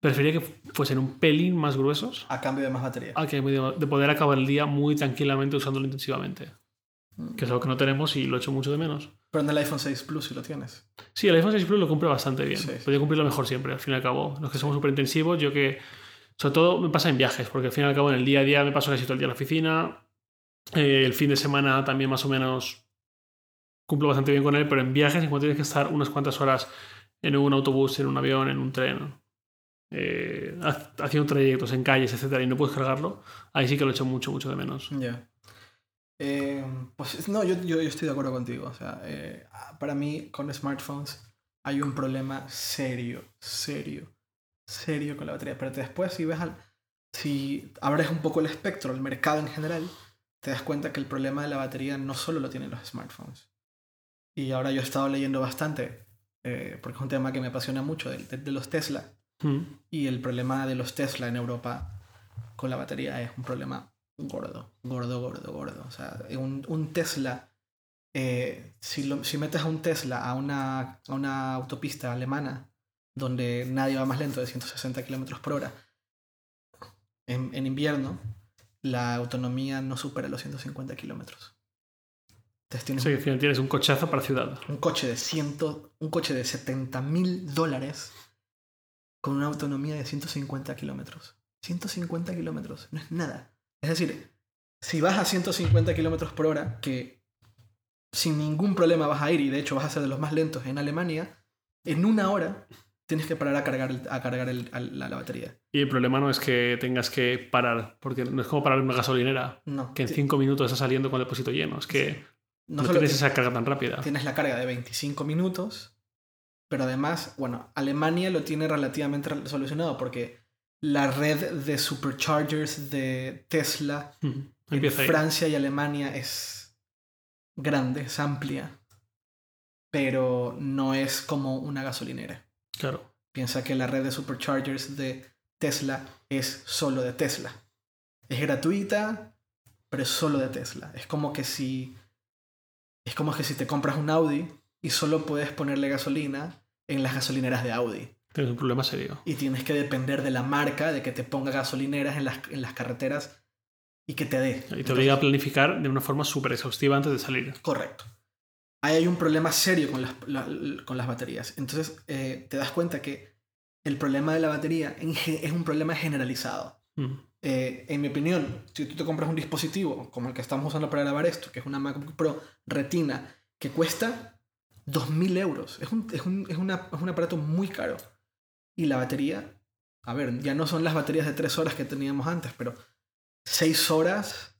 preferiría que fuesen un pelín más gruesos A cambio de más batería. a que de poder acabar el día muy tranquilamente usándolo intensivamente. Que es algo que no tenemos y lo echo mucho de menos. Pero en el iPhone 6 Plus si lo tienes. Sí, el iPhone 6 Plus lo cumple bastante bien. Sí. Podría cumplirlo mejor siempre, al fin y al cabo. Los que somos súper intensivos, yo que. Sobre todo me pasa en viajes, porque al fin y al cabo en el día a día me paso casi todo el día en la oficina. Eh, el fin de semana también más o menos cumplo bastante bien con él, pero en viajes, en cuanto tienes que estar unas cuantas horas en un autobús, en un avión, en un tren, eh, ha- haciendo trayectos en calles, etcétera, y no puedes cargarlo, ahí sí que lo echo mucho, mucho de menos. Ya. Eh, pues no, yo, yo, yo estoy de acuerdo contigo. O sea, eh, para mí con smartphones hay un problema serio, serio, serio con la batería. Pero después si ves al, si abres un poco el espectro, el mercado en general, te das cuenta que el problema de la batería no solo lo tienen los smartphones. Y ahora yo he estado leyendo bastante, eh, porque es un tema que me apasiona mucho, de, de- de los Tesla. Mm. Y el problema de los Tesla en Europa con la batería es un problema gordo, gordo, gordo, gordo. O sea, un, un Tesla, eh, si, lo- si metes a un Tesla a una, a una autopista alemana donde nadie va más lento de 160 kilómetros por hora, en, en invierno, la autonomía no supera los 150 kilómetros. Entonces tienes Sí, al final tienes un cochazo para ciudad. un coche de 100, un coche de 70 mil dólares con una autonomía de 150 kilómetros. 150 kilómetros, no es nada. Es decir, si vas a 150 kilómetros por hora, que sin ningún problema vas a ir, y de hecho vas a ser de los más lentos en Alemania, en una hora tienes que parar a cargar, el- a cargar el- a la, la batería. Y el problema no es que tengas que parar, porque no es como parar en una gasolinera, No, que en ti- cinco minutos está saliendo con el depósito lleno. Es que no no, solo tienes ti- esa carga tan rápida. tienes la carga de 25 minutos, pero además, bueno, Alemania lo tiene relativamente re- solucionado porque la red de superchargers de Tesla Mm. en ahí. Francia y Alemania es grande, es amplia, pero no es como una gasolinera. Claro. Piensa que la red de superchargers de Tesla es solo de Tesla. Es gratuita, pero es solo de Tesla. Es como que si es como que si te compras un Audi y solo puedes ponerle gasolina en las gasolineras de Audi Tienes un problema serio. y tienes que depender de la marca de que te ponga gasolineras en las, en las carreteras y que te dé. Y te obliga a planificar de una forma súper exhaustiva antes de salir. Correcto. Ahí hay un problema serio con las, la- con las baterías. Entonces eh, te das cuenta que el problema de la batería es un problema generalizado. Mm. Eh, en mi opinión, si tú te compras un dispositivo como el que estamos usando para grabar esto, que es una MacBook Pro Retina, que cuesta 2.000 euros, es un, es, un, es una- es un aparato muy caro. Y la batería, a ver, ya no son las baterías de 3 horas que teníamos antes, pero 6 horas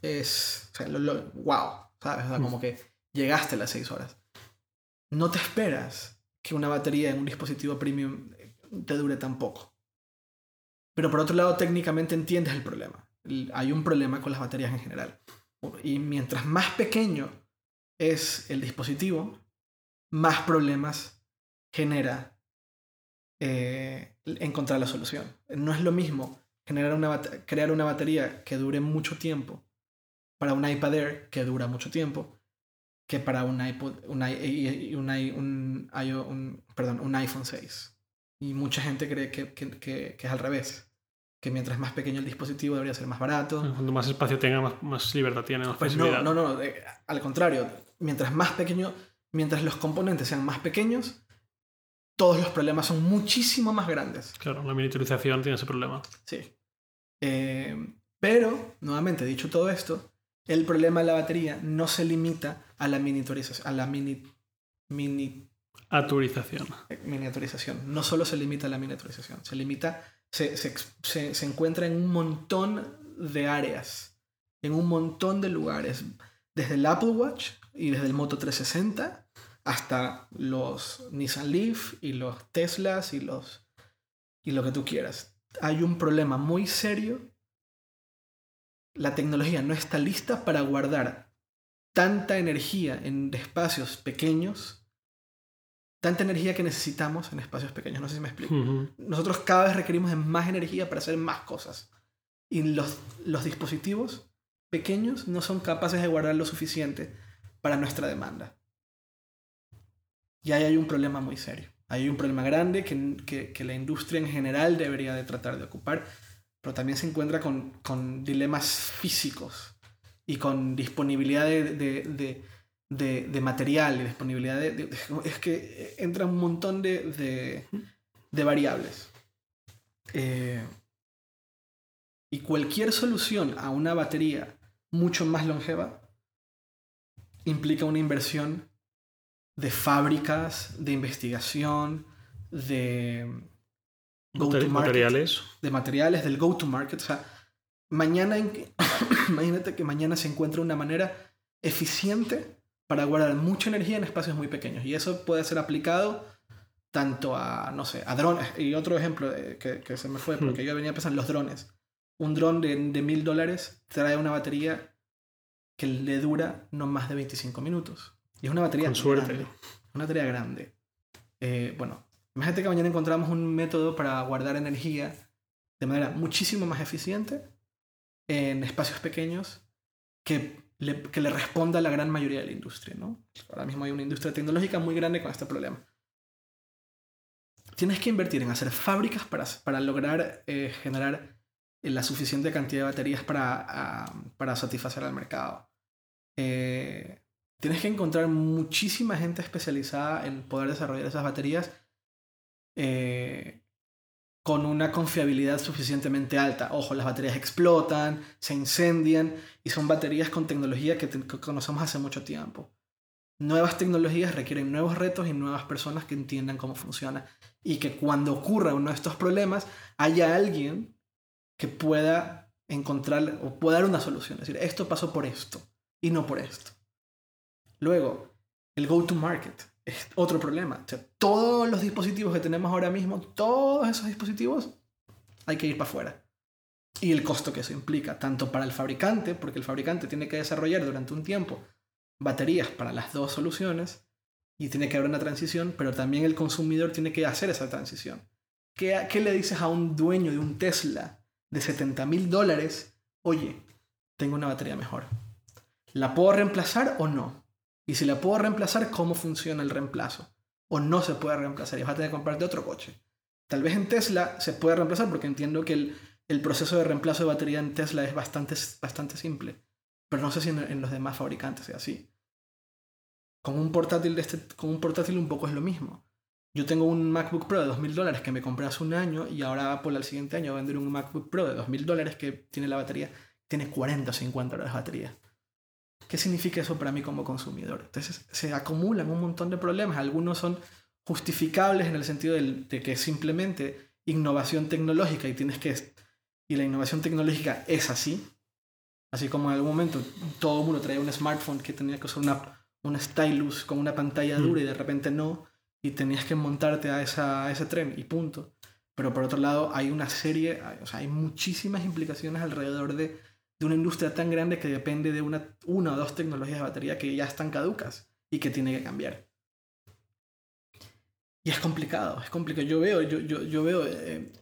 es, o sea, lo- lo- wow, ¿sabes? O sea, Mm. como que llegaste a las 6 horas. No te esperas que una batería en un dispositivo premium te dure tan poco. Pero por otro lado, técnicamente entiendes el problema. Hay un problema con las baterías en general. Y mientras más pequeño es el dispositivo, más problemas genera eh, encontrar la solución. No es lo mismo generar una crear una batería que dure mucho tiempo para un iPad Air que dura mucho tiempo que para un iPod, un, un iPhone 6. Y mucha gente cree que, que, que, es al revés. Que mientras más pequeño el dispositivo debería ser más barato. Cuanto más espacio tenga, más, más libertad tiene, más pues no, no, no, al contrario. Mientras más pequeño, mientras los componentes sean más pequeños, todos los problemas son muchísimo más grandes. Claro, la miniaturización tiene ese problema. Sí. Eh, pero, nuevamente, dicho todo esto, el problema de la batería no se limita a la miniaturización, a la mini, mini Aturización. Miniaturización. No solo se limita a la miniaturización, se limita, se, se, se, se, encuentra en un montón de áreas, en un montón de lugares, desde el Apple Watch y desde el Moto 360 hasta los Nissan Leaf y los Teslas y los y lo que tú quieras. Hay un problema muy serio la tecnología no está lista para guardar tanta energía en espacios pequeños, tanta energía que necesitamos en espacios pequeños. No sé si me explico. Nosotros cada vez requerimos más energía para hacer más cosas. Y los, los dispositivos pequeños no son capaces de guardar lo suficiente para nuestra demanda. Y ahí hay un problema muy serio. hay un problema grande que, que, que la industria en general debería de tratar de ocupar pero también se encuentra con, con dilemas físicos y con disponibilidad de, de, de, de material y disponibilidad de, Es que entra un montón de, variables. Eh, y cualquier solución a una batería mucho más longeva implica una inversión de fábricas, de investigación, de materiales. De materiales, del go-to-market. O sea, mañana, imagínate que mañana se encuentra una manera eficiente para guardar mucha energía en espacios muy pequeños. Y eso puede ser aplicado tanto a, no sé, a drones. Y otro ejemplo que, que se me fue, porque hmm. yo venía a pensar en los drones. Un dron de mil dólares trae una batería que le dura no más de 25 minutos. Y es una batería Con suerte. Una batería grande. Eh, bueno, Imagínate que mañana encontramos un método para guardar energía de manera muchísimo más eficiente en espacios pequeños que que le responda a la gran mayoría de la industria. ¿no? Ahora mismo hay una industria tecnológica muy grande con este problema. Tienes que invertir en hacer fábricas para, para lograr eh, generar la suficiente cantidad de baterías para, ah, para satisfacer al mercado. Eh, tienes que encontrar muchísima gente especializada en poder desarrollar esas baterías eh, con una confiabilidad suficientemente alta. Ojo, las baterías explotan, se incendian y son baterías con tecnología que, conocemos hace mucho tiempo. Nuevas tecnologías requieren nuevos retos y nuevas personas que entiendan cómo funciona y que cuando ocurra uno de estos problemas haya alguien que pueda encontrar o pueda dar una solución. Es decir, esto pasó por esto y no por esto. Luego, el go-to-market es otro problema. todos los dispositivos que tenemos ahora mismo, todos esos dispositivos, hay que ir para afuera. Y el costo que eso implica, tanto para el fabricante, porque el fabricante tiene que desarrollar durante un tiempo baterías para las dos soluciones, y tiene que haber una transición, pero también el consumidor tiene que hacer esa transición. ¿Qué, qué le dices a un dueño de un Tesla de 70 mil dólares? Oye, tengo una batería mejor. ¿La puedo reemplazar o no? Y si la puedo reemplazar, ¿cómo funciona el reemplazo? O no se puede reemplazar y vas a tener que comprarte otro coche. Tal vez en Tesla se puede reemplazar porque entiendo que el, proceso de reemplazo de batería en Tesla es bastante, bastante simple. Pero no sé si en, los demás fabricantes es así. Con un, portátil de este, con un portátil un poco es lo mismo. Yo tengo un MacBook Pro de 2.000 dólares que me compré hace un año y ahora Apple al siguiente año va a vender un MacBook Pro de 2.000 dólares que tiene la batería, tiene 40 o 50 horas de batería. ¿Qué significa eso para mí como consumidor? Entonces se acumulan un montón de problemas. Algunos son justificables en el sentido de, que es simplemente innovación tecnológica y tienes que... Y la innovación tecnológica es así. Así como en algún momento todo el mundo traía un smartphone que tenía que usar una, una stylus con una pantalla dura y de repente no. Y tenías que montarte a, esa, a ese tren y punto. Pero por otro lado hay una serie, o sea, hay muchísimas implicaciones alrededor de de una industria tan grande que depende de una, una o dos tecnologías de batería que ya están caducas y que tiene que cambiar. Y es complicado, es complicado. Yo veo, yo, yo, yo veo, eh,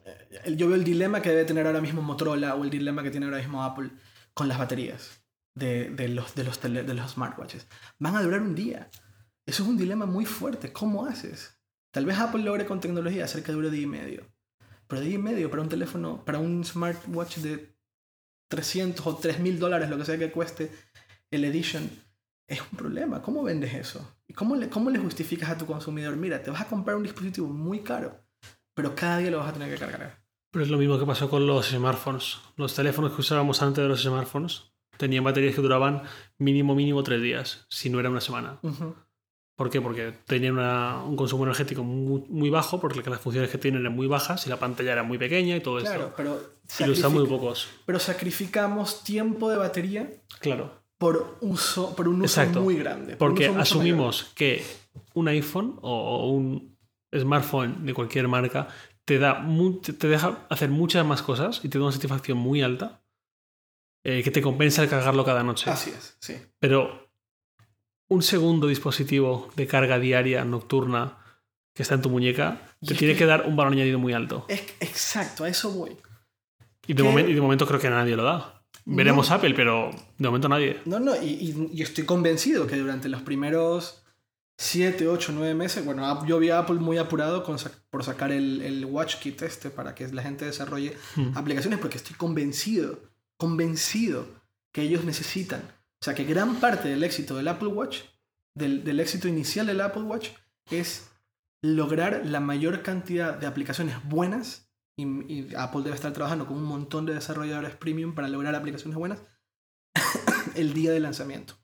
yo veo el dilema que debe tener ahora mismo Motorola o el dilema que tiene ahora mismo Apple con las baterías de, de los, de, los de los smartwatches. Van a durar un día. Eso es un dilema muy fuerte. ¿Cómo haces? Tal vez Apple logre con tecnología hacer que dure día y medio. Pero día y medio para un teléfono, para un smartwatch de 300 o 3000 dólares, lo que sea que cueste el Edition, es un problema. ¿Cómo vendes eso? ¿Y cómo le, cómo le justificas a tu consumidor? Mira, te vas a comprar un dispositivo muy caro, pero cada día lo vas a tener que cargar. Pero es lo mismo que pasó con los smartphones. Los teléfonos que usábamos antes de los smartphones tenían baterías que duraban mínimo, mínimo tres días, si no era una semana. ¿Por qué? Porque tenían un consumo energético muy, bajo, porque las funciones que tienen eran muy bajas y la pantalla era muy pequeña y todo claro, Pero y lo usan muy pocos. Pero sacrificamos tiempo de batería. Claro por, uso, por un uso muy grande. Porque asumimos que un iPhone o un smartphone de cualquier marca te, da te deja hacer muchas más cosas y te da una satisfacción muy alta eh, que te compensa el cargarlo cada noche. Así es, sí. Pero un segundo dispositivo de carga diaria nocturna que está en tu muñeca te tiene que, dar un valor añadido muy alto. exacto, a eso voy. Y de, momento, y de momento creo que nadie lo da. Veremos Apple, pero de momento nadie. No, no, y, y, estoy convencido que durante los primeros 7, 8, 9 meses, bueno, yo vi a Apple muy apurado con, por sacar el, el WatchKit este para que la gente desarrolle hmm. aplicaciones, porque estoy convencido, convencido que ellos necesitan. O sea, que gran parte del éxito del Apple Watch, del, del éxito inicial del Apple Watch, es lograr la mayor cantidad de aplicaciones buenas y, Apple debe estar trabajando con un montón de desarrolladores premium para lograr aplicaciones buenas el día de lanzamiento.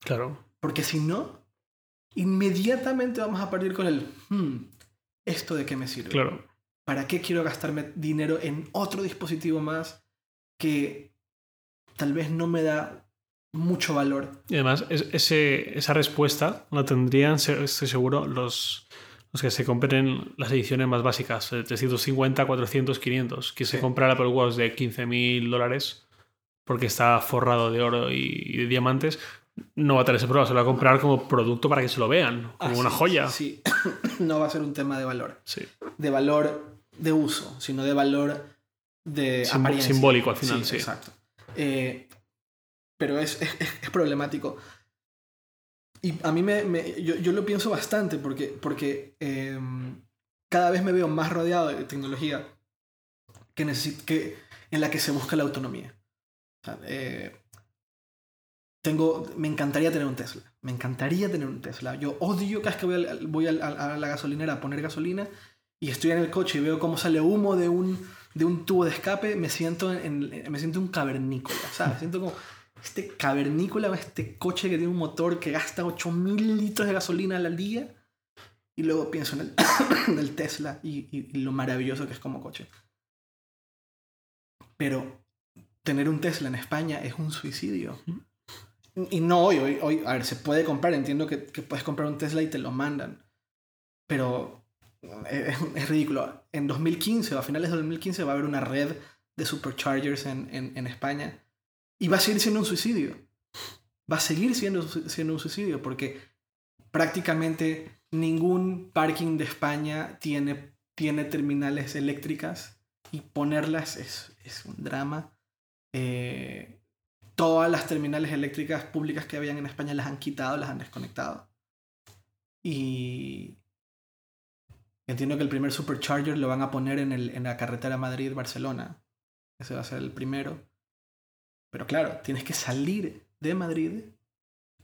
Claro. Porque si no, inmediatamente vamos a partir con el, hmm, ¿esto de qué me sirve? Claro. ¿Para qué quiero gastarme dinero en otro dispositivo más que tal vez no me da mucho valor? Y además, ese, esa respuesta la tendrían, estoy seguro, los, los que se compren las ediciones más básicas, de 350, 400, 500. Que se compra el Apple Watch de 15.000 dólares porque está forrado de oro y, de diamantes, no va a tener ese problema. Se lo va a comprar como producto para que se lo vean, como una joya. Sí, no va a ser un tema de valor. Sí. De valor de uso, sino de valor de Simbólico al final, sí. Exacto. Eh, pero es, es problemático. Y a mí me, yo, yo, lo pienso bastante porque, porque em, cada vez me veo más rodeado de tecnología que, que en la que se busca la autonomía. Eh, tengo, me encantaría tener un Tesla. Me encantaría tener un Tesla. Yo odio cada vez que voy, a, voy a, la gasolinera a poner gasolina y estoy en el coche y veo cómo sale humo de un, de un tubo de escape, me siento, en, me siento un cavernícola, ¿sabes? Siento como, este cavernícola, este coche que tiene un motor que gasta 8000 litros de gasolina al día. Y luego pienso en el, Tesla y, lo maravilloso que es como coche. Pero tener un Tesla en España es un suicidio. Y no hoy, hoy, hoy, a ver, se puede comprar, entiendo que, puedes comprar un Tesla y te lo mandan. Pero es, ridículo. En 2015 o a finales de 2015 va a haber una red de superchargers en, en España y va a seguir siendo un suicidio. Va a seguir siendo, siendo un suicidio porque prácticamente ningún parking de España tiene, tiene terminales eléctricas y ponerlas es, es un drama. Eh, todas las terminales eléctricas públicas que habían en España las han quitado, las han desconectado. Y entiendo que el primer supercharger lo van a poner en, el, en la carretera Madrid-Barcelona. Ese va a ser el primero. Pero claro, tienes que salir de Madrid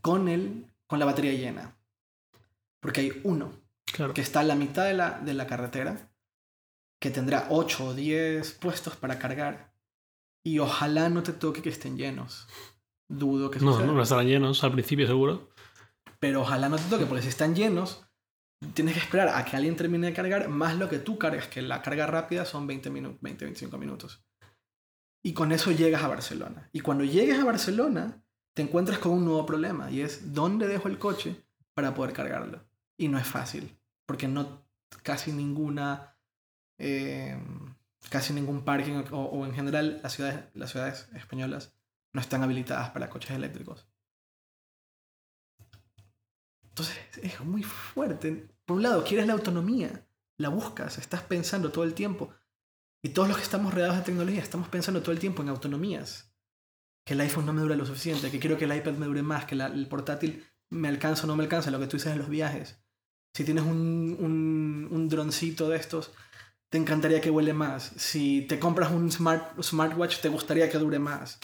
con, el, con la batería llena. Porque hay uno que está a la mitad de la, de la carretera, que tendrá 8 o 10 puestos para cargar. Y ojalá no te toque que estén llenos. Dudo que No, no estarán llenos al principio seguro. Pero ojalá no te toque, porque si están llenos, tienes que esperar a que alguien termine de cargar, más lo que tú cargas, que la carga rápida son 20 minutos, 20-25 minutos y con eso llegas a Barcelona. Y cuando llegues a Barcelona, te encuentras con un nuevo problema y es dónde dejo el coche para poder cargarlo. Y no es fácil, porque no casi ninguna, eh, casi ningún parking o, en general las ciudades, las ciudades españolas no están habilitadas para coches eléctricos. Entonces es muy fuerte. Por un lado, quieres la autonomía, la buscas, estás pensando todo el tiempo. Y todos los que estamos rodeados de tecnología estamos pensando todo el tiempo en autonomías. Que el iPhone no me dura lo suficiente, que quiero que el iPad me dure más, que el portátil me alcanza o no me alcanza, lo que tú dices en los viajes. Si tienes un, un, un droncito de estos, te encantaría que huele más. Si te compras un smart, smartwatch, te gustaría que dure más.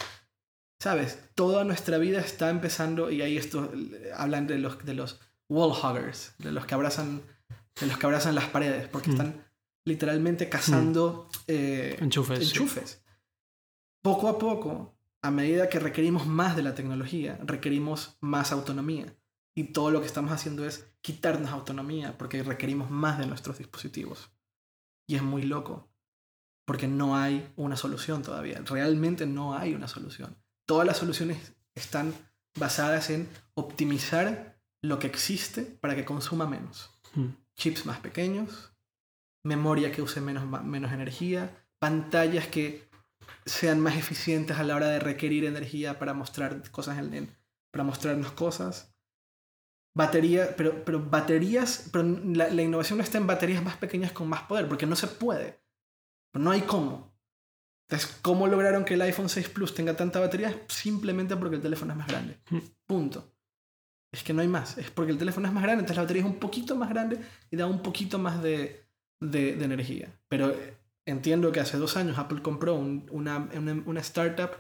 ¿Sabes? Toda nuestra vida está empezando, y ahí esto hablan de los, de los wall huggers, de los que abrazan, de los que abrazan las paredes, porque mm. están literalmente cazando mm. eh, enchufes. enchufes. Poco a poco, a medida que requerimos más de la tecnología, requerimos más autonomía. Y todo lo que estamos haciendo es quitarnos autonomía porque requerimos más de nuestros dispositivos. Y es muy loco, porque no hay una solución todavía. Realmente no hay una solución. Todas las soluciones están basadas en optimizar lo que existe para que consuma menos. Hmm. Chips más pequeños, memoria que use menos, menos energía, pantallas que sean más eficientes a la hora de requerir energía para mostrar cosas en, para mostrarnos cosas. Batería, pero, pero baterías, pero la, la, innovación no está en baterías más pequeñas con más poder, porque no se puede. No hay cómo. Entonces, ¿cómo lograron que el iPhone 6 Plus tenga tanta batería? Simplemente porque el teléfono es más grande. Hmm. Punto. Es que no hay más. Es porque el teléfono es más grande, entonces la batería es un poquito más grande y da un poquito más de, de, energía. Pero eh, entiendo que hace dos años Apple compró una, una, startup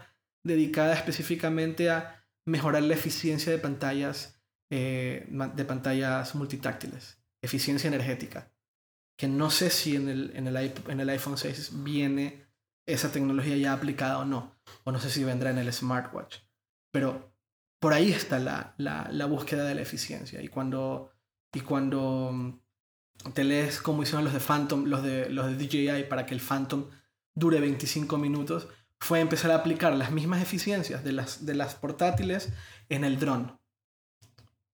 dedicada específicamente a mejorar la eficiencia de pantallas, eh, de pantallas multitáctiles, eficiencia energética. Que no sé si en el, en el, en el iPhone 6 viene esa tecnología ya aplicada o no. O no sé si vendrá en el smartwatch. Pero por ahí está la, la, la búsqueda de la eficiencia. Y cuando, y cuando mm, te lees cómo hicieron los de Phantom, los de, los de DJI para que el Phantom dure 25 minutos, fue empezar a aplicar las mismas eficiencias de las, de las portátiles en el dron.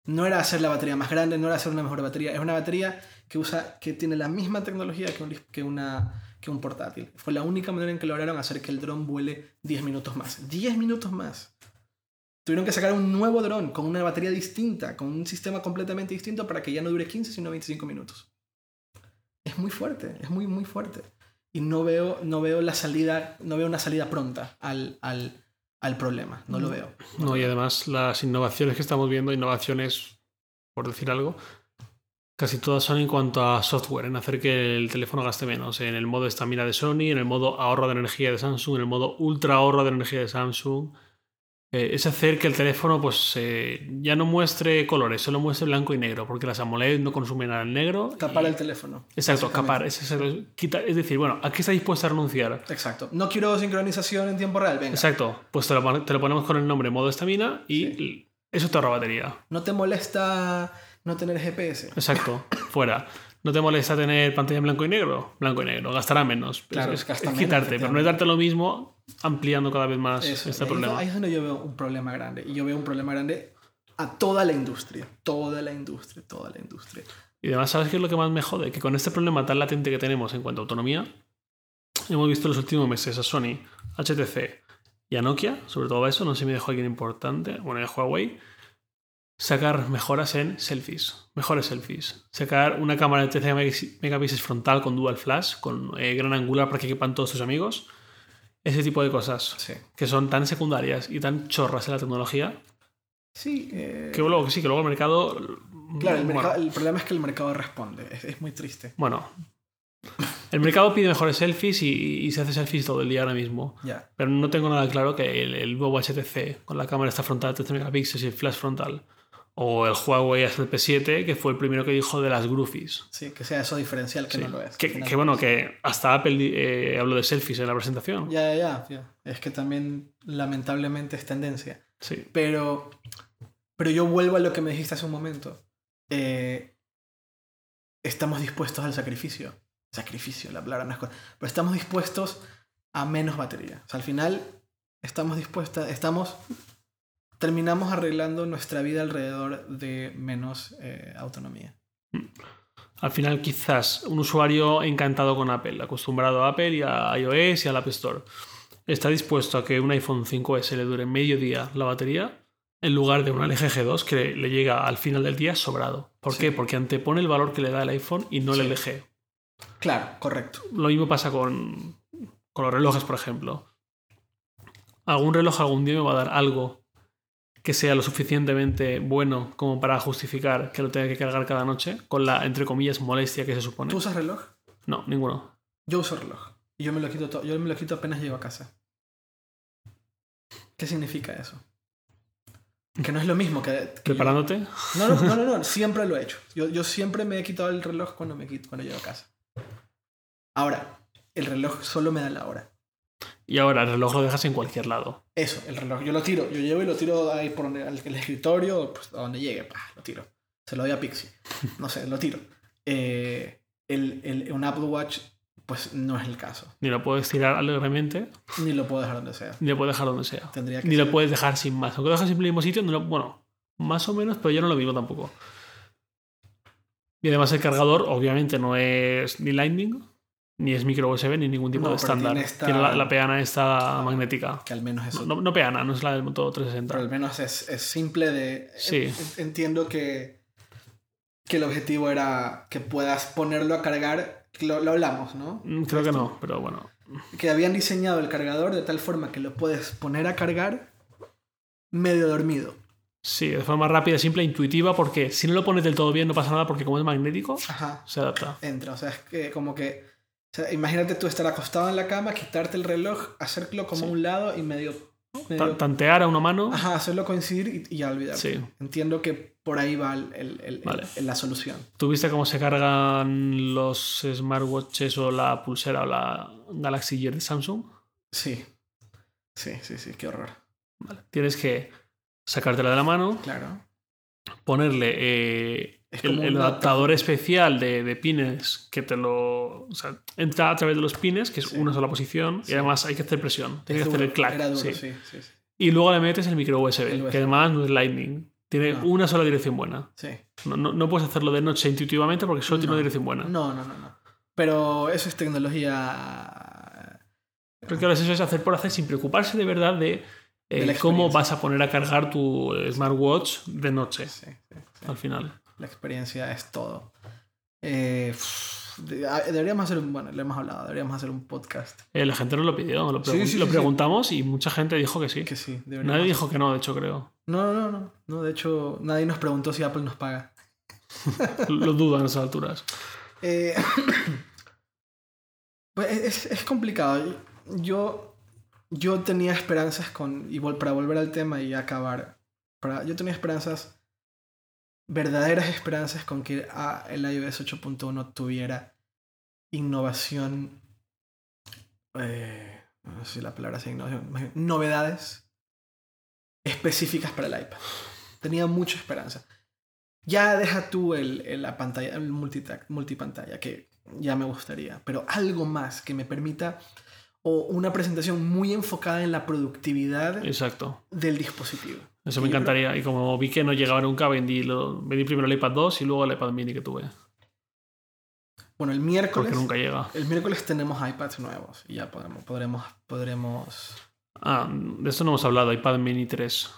No era hacer la batería más grande, no era hacer una mejor batería, es una batería que, usa, que tiene la misma tecnología que, que una, que un portátil. Fue la única manera en que lograron hacer que el dron vuele 10 minutos más. 10 minutos más. Tuvieron que sacar un nuevo dron con una batería distinta, con un sistema completamente distinto para que ya no dure 15 sino 25 minutos. Es muy fuerte, es muy muy fuerte. Y no veo, no veo la salida, no veo una salida pronta al, al, al problema, no lo veo. No, y además las innovaciones que estamos viendo, innovaciones, por decir algo, Casi todas son en cuanto a software, en hacer que el teléfono gaste menos. En el modo estamina de Sony, en el modo ahorro de energía de Samsung, en el modo ultra ahorro de energía de Samsung. Eh, es hacer que el teléfono pues eh, ya no muestre colores, solo muestre blanco y negro, porque las AMOLED no consumen nada en negro. Capar el teléfono. Exacto, capar. Es, es, decir, bueno, ¿a qué está dispuesto a renunciar? Exacto. No quiero sincronización en tiempo real, venga. Exacto. Pues te lo, te lo ponemos con el nombre modo estamina y eso te ahorra batería. ¿No te molesta no tener GPS. Exacto, fuera. ¿No te molesta tener pantalla en blanco y negro? Blanco y negro, gastará menos. Claro, es, quitarte, pero no es darte lo mismo ampliando cada vez más este problema. Ahí es donde yo veo un problema grande. Y yo veo un problema grande a toda la industria. Toda la industria, toda la industria. Y además, ¿sabes qué es lo que más me jode? Que con este problema tan latente que tenemos en cuanto a autonomía, hemos visto en los últimos meses a Sony, HTC y a Nokia, sobre todo a eso, no sé si me dejó alguien importante, bueno, y a Huawei, sacar mejoras en selfies, mejores selfies, sacar una cámara de 13 megapíxeles frontal con dual flash, con eh, gran angular para que quepan todos tus amigos, ese tipo de cosas que son tan secundarias y tan chorras en la tecnología. Sí, eh, que luego sí, que luego el mercado. Claro, el, problema es que el mercado responde, es, muy triste. Bueno, el mercado pide mejores selfies y, se hace selfies todo el día ahora mismo. Pero no tengo nada claro que el, el nuevo HTC con la cámara esta frontal de 13 megapíxeles y el flash frontal o el Huawei SP7, que fue el primero que dijo de las Groofies. Sí, que sea eso diferencial, que no lo es. Que, bueno, que hasta Apple eh, habló de selfies en la presentación. Ya, ya, ya. Es que también, lamentablemente, es tendencia. Sí. Pero, pero yo vuelvo a lo que me dijiste hace un momento. Eh, estamos dispuestos al sacrificio. Sacrificio, la palabra no es cosa. Pero estamos dispuestos a menos batería. O sea, al final, estamos dispuestos, estamos terminamos arreglando nuestra vida alrededor de menos eh, autonomía. Al final, quizás un usuario encantado con Apple, acostumbrado a Apple y a iOS y al App Store. está dispuesto a que un iPhone 5S le dure medio día la batería en lugar de un LG G2 que le llega al final del día sobrado. ¿Por Sí. qué? Porque antepone el valor que le da el iPhone y no el LG. Claro, correcto. Lo mismo pasa con, con los relojes, por ejemplo. Algún reloj algún día me va a dar algo que sea lo suficientemente bueno como para justificar que lo tenga que cargar cada noche, con la, entre comillas, molestia que se supone. ¿Tú usas reloj? No, ninguno. Yo uso reloj. Y yo me lo quito, to- yo me lo quito apenas llego a casa. ¿Qué significa eso? Que no es lo mismo que... que yo- ¿Preparándote? No, no, no, no, no, siempre lo he hecho. Yo, yo siempre me he quitado el reloj cuando, me quito, cuando llego a casa. Ahora, el reloj solo me da la hora. Y ahora el reloj lo dejas en cualquier lado. Eso, el reloj. Yo lo tiro. Yo llevo y lo tiro ahí por donde- al el escritorio, pues, a donde llegue. pa, lo tiro. Se lo doy a Pixie. No sé, lo tiro. Eh, el, el- un Apple Watch, pues no es el caso. Ni lo puedes tirar alegremente, Ni lo puedo dejar donde sea. ni lo puedes dejar donde sea. Tendría que Ni ser- lo puedes dejar sin más. Aunque lo dejas en el mismo sitio, no lo- bueno, más o menos, pero yo no lo vivo tampoco. Y además el cargador, obviamente, no es ni Lightning, ni es micro USB, ni ningún tipo No, de pero estándar. tiene esta- Tiene la, la peana esta magnética. Que al menos eso. No, no peana, no es la del Moto Pero 360. al menos es, es simple de... Sí. en- Entiendo que, que el objetivo era que puedas ponerlo a cargar. Lo, lo hablamos, ¿no? Mm, Creo que no, pero bueno. Que habían diseñado el cargador de tal forma que lo puedes poner a cargar medio dormido. Sí, de forma rápida, simple, intuitiva, porque si no lo pones del todo bien no pasa nada, porque como es magnético, Ajá. se adapta. Entra. O sea, es que como que. O sea, imagínate tú estar acostado en la cama, quitarte el reloj, hacerlo como a un lado y medio. medio- Ta- Tantear a una mano. ajá, hacerlo coincidir y, y ya olvidarte. Sí. Entiendo que por ahí va el, el- el- Vale. el- la solución. ¿Tú viste cómo se cargan los smartwatches o la pulsera o la Galaxy Gear de Samsung? Sí. Sí, sí, sí, qué horror. Vale. Tienes que sacártela de la mano, Claro. ponerle eh, Es el, adaptador especial de, de pines que te lo. O sea, entra a través de los pines, que es Sí. una sola posición, Sí. y además hay que hacer presión. Tienes Es que hacer el clack. Duro, sí. Y luego le metes el micro USB, El USB. que además no es Lightning. Tiene No. una sola dirección buena. Sí. No, no- no puedes hacerlo de noche intuitivamente porque solo tiene una dirección buena. No, no, no, no. Pero eso es tecnología. Creo que ahora eso es hacer por hacer sin preocuparse de verdad de, eh, De la cómo vas a poner a cargar tu smartwatch de noche sí, sí. al final. La experiencia es todo. Eh, ah, deberíamos hacer un. Bueno, lo hemos hablado, deberíamos hacer un podcast. Eh, la gente nos lo pidió, lo, Sí, pregun- sí, lo sí, preguntamos y mucha gente dijo que sí. Que sí, deberíamos Nadie dijo que no, de hecho creo. No, no, no, no. De hecho, nadie nos preguntó si Apple nos paga. Lo dudo en esas alturas. Eh, pues es, es complicado. Yo, yo tenía esperanzas con. Y para volver al tema y acabar. Para, yo tenía esperanzas. Verdaderas esperanzas con que ah, el iOS 8.1 tuviera innovación. eh, no sé si la palabra sea innovación. Novedades específicas para el iPad. Tenía mucha esperanza. Ya deja tú el, el- la pantalla, el multipantalla, que ya me gustaría, pero algo más que me permita, o una presentación muy enfocada en la productividad Exacto. del dispositivo. Eso me creo- encantaría. Y como vi que no llegaba nunca, vendí, lo, vendí primero el iPad 2 y luego el iPad mini que tuve. Bueno, el miércoles, Porque nunca llega. el miércoles tenemos iPads nuevos y ya podremos, podremos, podremos. Ah, de esto no hemos hablado. iPad mini 3.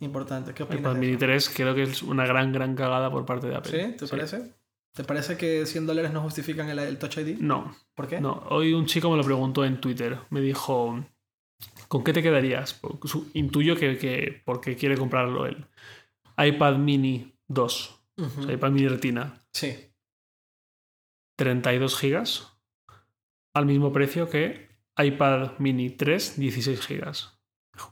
Importante, ¿qué opinas? iPad de mini eso? 3 creo que es una gran, gran cagada por parte de Apple. ¿Sí? ¿Te parece? ¿Te parece que 100 dólares no justifican el, el Touch ID? No, ¿Por qué? no. Hoy un chico me lo preguntó en Twitter. Me dijo, ¿con qué te quedarías? Intuyo que, que porque quiere comprarlo él. iPad mini 2. Ujú. o sea, iPad mini retina. Sí. 32 gigas. Al mismo precio que iPad mini 3, 16 gigas.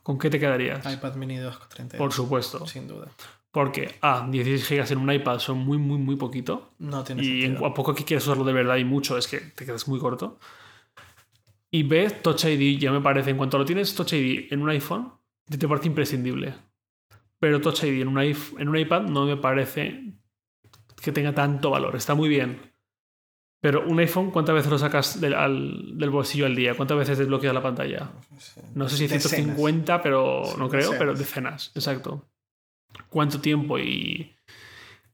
¿Con qué te quedarías? iPad mini 2.30. Por supuesto. Sin duda. Porque, A, 16 gigas en un iPad son muy, muy, muy poquito. No tiene Y en, a poco que quieras usarlo de verdad y mucho, es que te quedas muy corto. Y B, Touch ID ya me parece, en cuanto lo tienes Touch ID en un iPhone, te te parece imprescindible. Pero Touch ID en un, iP- en un iPad no me parece que tenga tanto valor. Está muy bien. Pero un iPhone, ¿cuántas veces lo sacas del, al- del bolsillo al día? ¿Cuántas veces desbloqueas la pantalla? No sé si Decenas. 150, pero Sí, no creo, decenas. pero decenas, exacto. ¿Cuánto tiempo y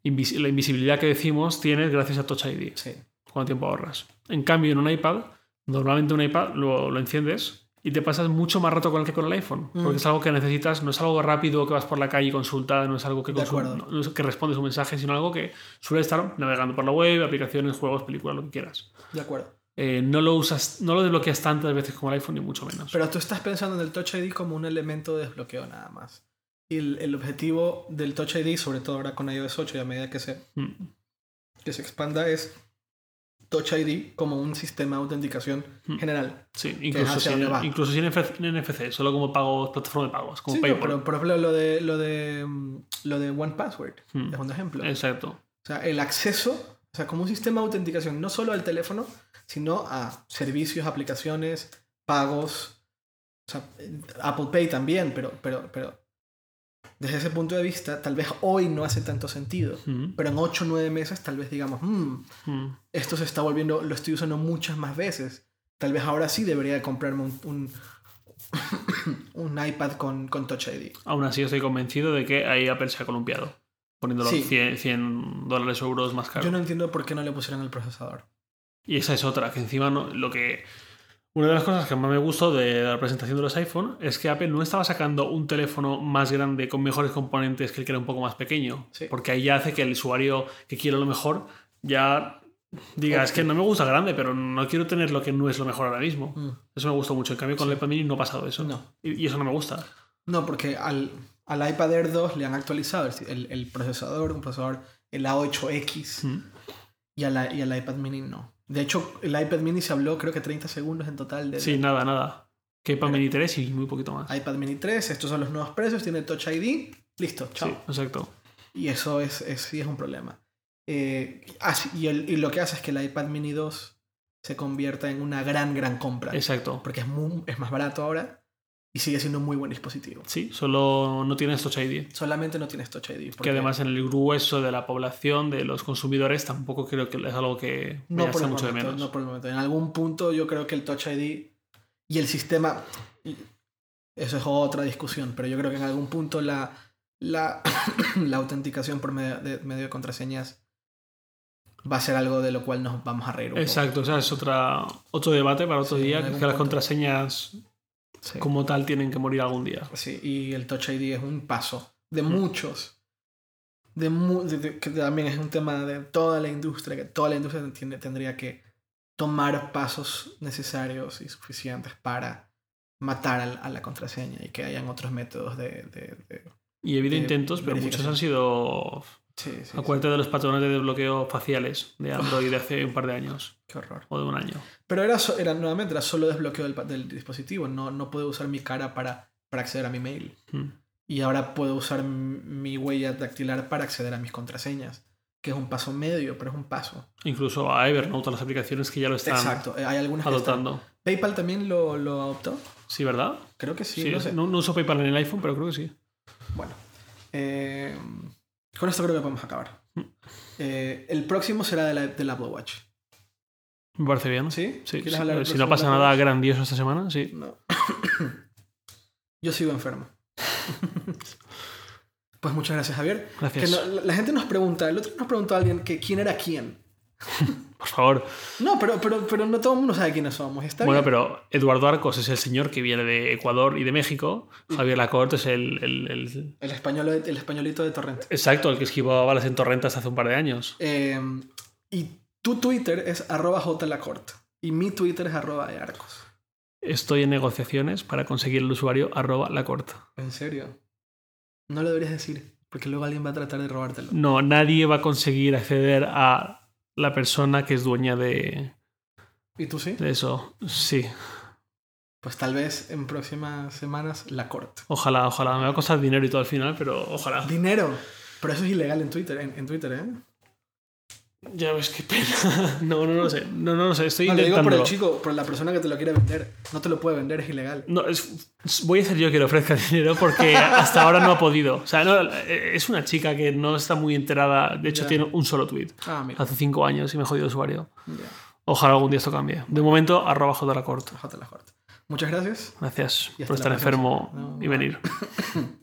invis- la invisibilidad que decimos tienes gracias a Touch ID? Sí. ¿Cuánto tiempo ahorras? En cambio, en un iPad, normalmente un iPad lo, lo enciendes y te pasas mucho más rato con el que con el iPhone. Mm. Porque es algo que necesitas, no es algo rápido que vas por la calle y consulta, no es algo que, no- no es que respondes un mensaje, sino algo que suele estar navegando por la web, aplicaciones, juegos, películas, lo que quieras. De acuerdo. Eh, no lo usas, no lo desbloqueas tantas veces como el iPhone, ni mucho menos. Pero tú estás pensando en el Touch ID como un elemento de desbloqueo nada más. Y el, el objetivo del Touch ID, sobre todo ahora con iOS 8 y a medida que se, Mm. que se expanda, es Touch ID como un sistema de autenticación Mm. general. Sí, incluso sin, incluso sin NFC, NFC, solo como pagos, plataforma de pagos, como Sí, no, PayPal. pero por ejemplo lo de, lo de, mm, lo de One Password Mm. es un ejemplo. Exacto. O sea, el acceso, o sea, como un sistema de autenticación, no solo al teléfono, sino a servicios, aplicaciones, pagos, o sea, Apple Pay también, pero, pero, pero desde ese punto de vista, tal vez hoy no hace tanto sentido, Mm, pero en 8 o 9 meses tal vez digamos, "Mm, mm. esto se está volviendo, lo estoy usando muchas más veces. Tal vez ahora sí debería de comprarme un, un, un iPad con, con Touch ID. Aún así estoy convencido de que ahí Apple se ha columpiado, poniéndolo Sí. 100, 100 dólares o euros más caro. Yo no entiendo por qué no le pusieron el procesador. Y esa es otra, que encima no- lo que... Una de las cosas que más me gustó de la presentación de los iPhone es que Apple no estaba sacando un teléfono más grande con mejores componentes que el que era un poco más pequeño. Sí. Porque ahí ya hace que el usuario que quiere lo mejor ya diga, es que no me gusta grande, pero no quiero tener lo que no es lo mejor ahora mismo. Mm. Eso me gustó mucho. En cambio, con el iPad mini no ha pasado eso. No. Y, y eso no me gusta. No, porque al, al iPad Air 2 le han actualizado el, el- el procesador, un procesador, el A8X, Mm. y, a la- y al iPad mini no. De hecho, el iPad mini se habló creo que 30 segundos en total del Sí, nada, nada. Que iPad mini 3 y muy poquito más. iPad mini 3. Estos son los nuevos precios, tiene Touch ID, listo, chao. Sí, exacto. Y eso es, es- sí es un problema. Eh, ah, y, el- y lo que hace es que el iPad mini 2 se convierta en una gran, gran compra. Exacto. Porque es, muy- es más barato ahora y sigue siendo un muy buen dispositivo. Sí, solo no tienes Touch ID. Solamente no tienes Touch ID. Que además en el grueso de la población, de los consumidores, tampoco creo que es algo que No por, el mucho de menos. no por el momento. En algún punto yo creo que el Touch ID y el sistema, eso es otra discusión, pero yo creo que en algún punto la, la, la autenticación por medio de, medio de contraseñas va a ser algo de lo cual nos vamos a reír un poco. Exacto, o sea, es otra, otro debate para otro Sí, día, que las contraseñas Sí. como tal tienen que morir algún día. Sí, y el Touch ID es un paso de Mm. muchos. De, mu- de- de- que también es un tema de toda la industria, que toda la industria tiene- tendría que tomar pasos necesarios y suficientes para matar al- a, la contraseña y que hayan otros métodos de... de- Y ha habido intentos, pero muchos han sido... Sí, sí, sí. Acuérdate de los patrones de desbloqueo faciales de Android de hace un par de años Qué horror. o de un año. Pero era, era nuevamente, era solo desbloqueo del, del dispositivo. No, no puedo usar mi cara para, para acceder a mi mail. Mm. Y ahora puedo usar mi huella dactilar para acceder a mis contraseñas. Que es un paso medio, pero es un paso. Incluso a Evernote, a las aplicaciones que ya lo están Exacto. eh, Hay algunas que están- adoptando. PayPal también lo, lo adoptó. Sí, ¿verdad? Creo que sí. Sí, no sé. no, no uso PayPal en el iPhone, pero creo que sí. Bueno. eh, con esto creo que podemos acabar. Mm. Eh, el próximo será de la- del Apple Watch. Me parece bien. ¿Sí? Sí, ¿Quieres sí. hablar del Si no pasa nada grandioso esta semana, sí. No. Yo sigo enfermo. pues muchas gracias, Javier. Que Gracias. no- la, la gente nos pregunta, el otro nos preguntó a alguien que quién era quién. Por favor. No, pero, pero, pero no todo el mundo sabe quiénes somos. Está Bueno, bien. pero Eduardo Arcos es el señor que viene de Ecuador y de México. Javier Lacorte es el, el- el- El, español, el españolito de Torrente. Exacto, el que esquivó balas en torrentas hace un par de años. Eh, y tu Twitter es arroba jlacort. Y mi Twitter es arroba earcos. Estoy en negociaciones para conseguir el usuario arroba Lacorte. ¿En serio? No lo deberías decir, porque luego alguien va a tratar de robártelo. No, nadie va a conseguir acceder a la persona que es dueña de, ¿Y tú sí? de eso. Sí, Pues tal vez en próximas semanas la corte. ojalá, ojalá. Me va a costar dinero y todo al final, pero ojalá. Dinero. Pero eso es ilegal en Twitter, en, en Twitter, ¿eh? Ya ves qué pena. No, no, no lo sé. No, no lo sé. Estoy No, digo por el chico, por la persona que te lo quiere vender. No te lo puede vender, es ilegal. No, es- voy a ser yo que le ofrezca dinero porque hasta ahora no ha podido. O sea, no, es una chica que no está muy enterada. De hecho, tiene un solo tweet. Ah, mira. Hace cinco años y me jodió el usuario. Ojalá algún día esto cambie. De momento, arroba corta. Ojalá la corte. Muchas gracias. Gracias Y por estar enfermo No, y venir.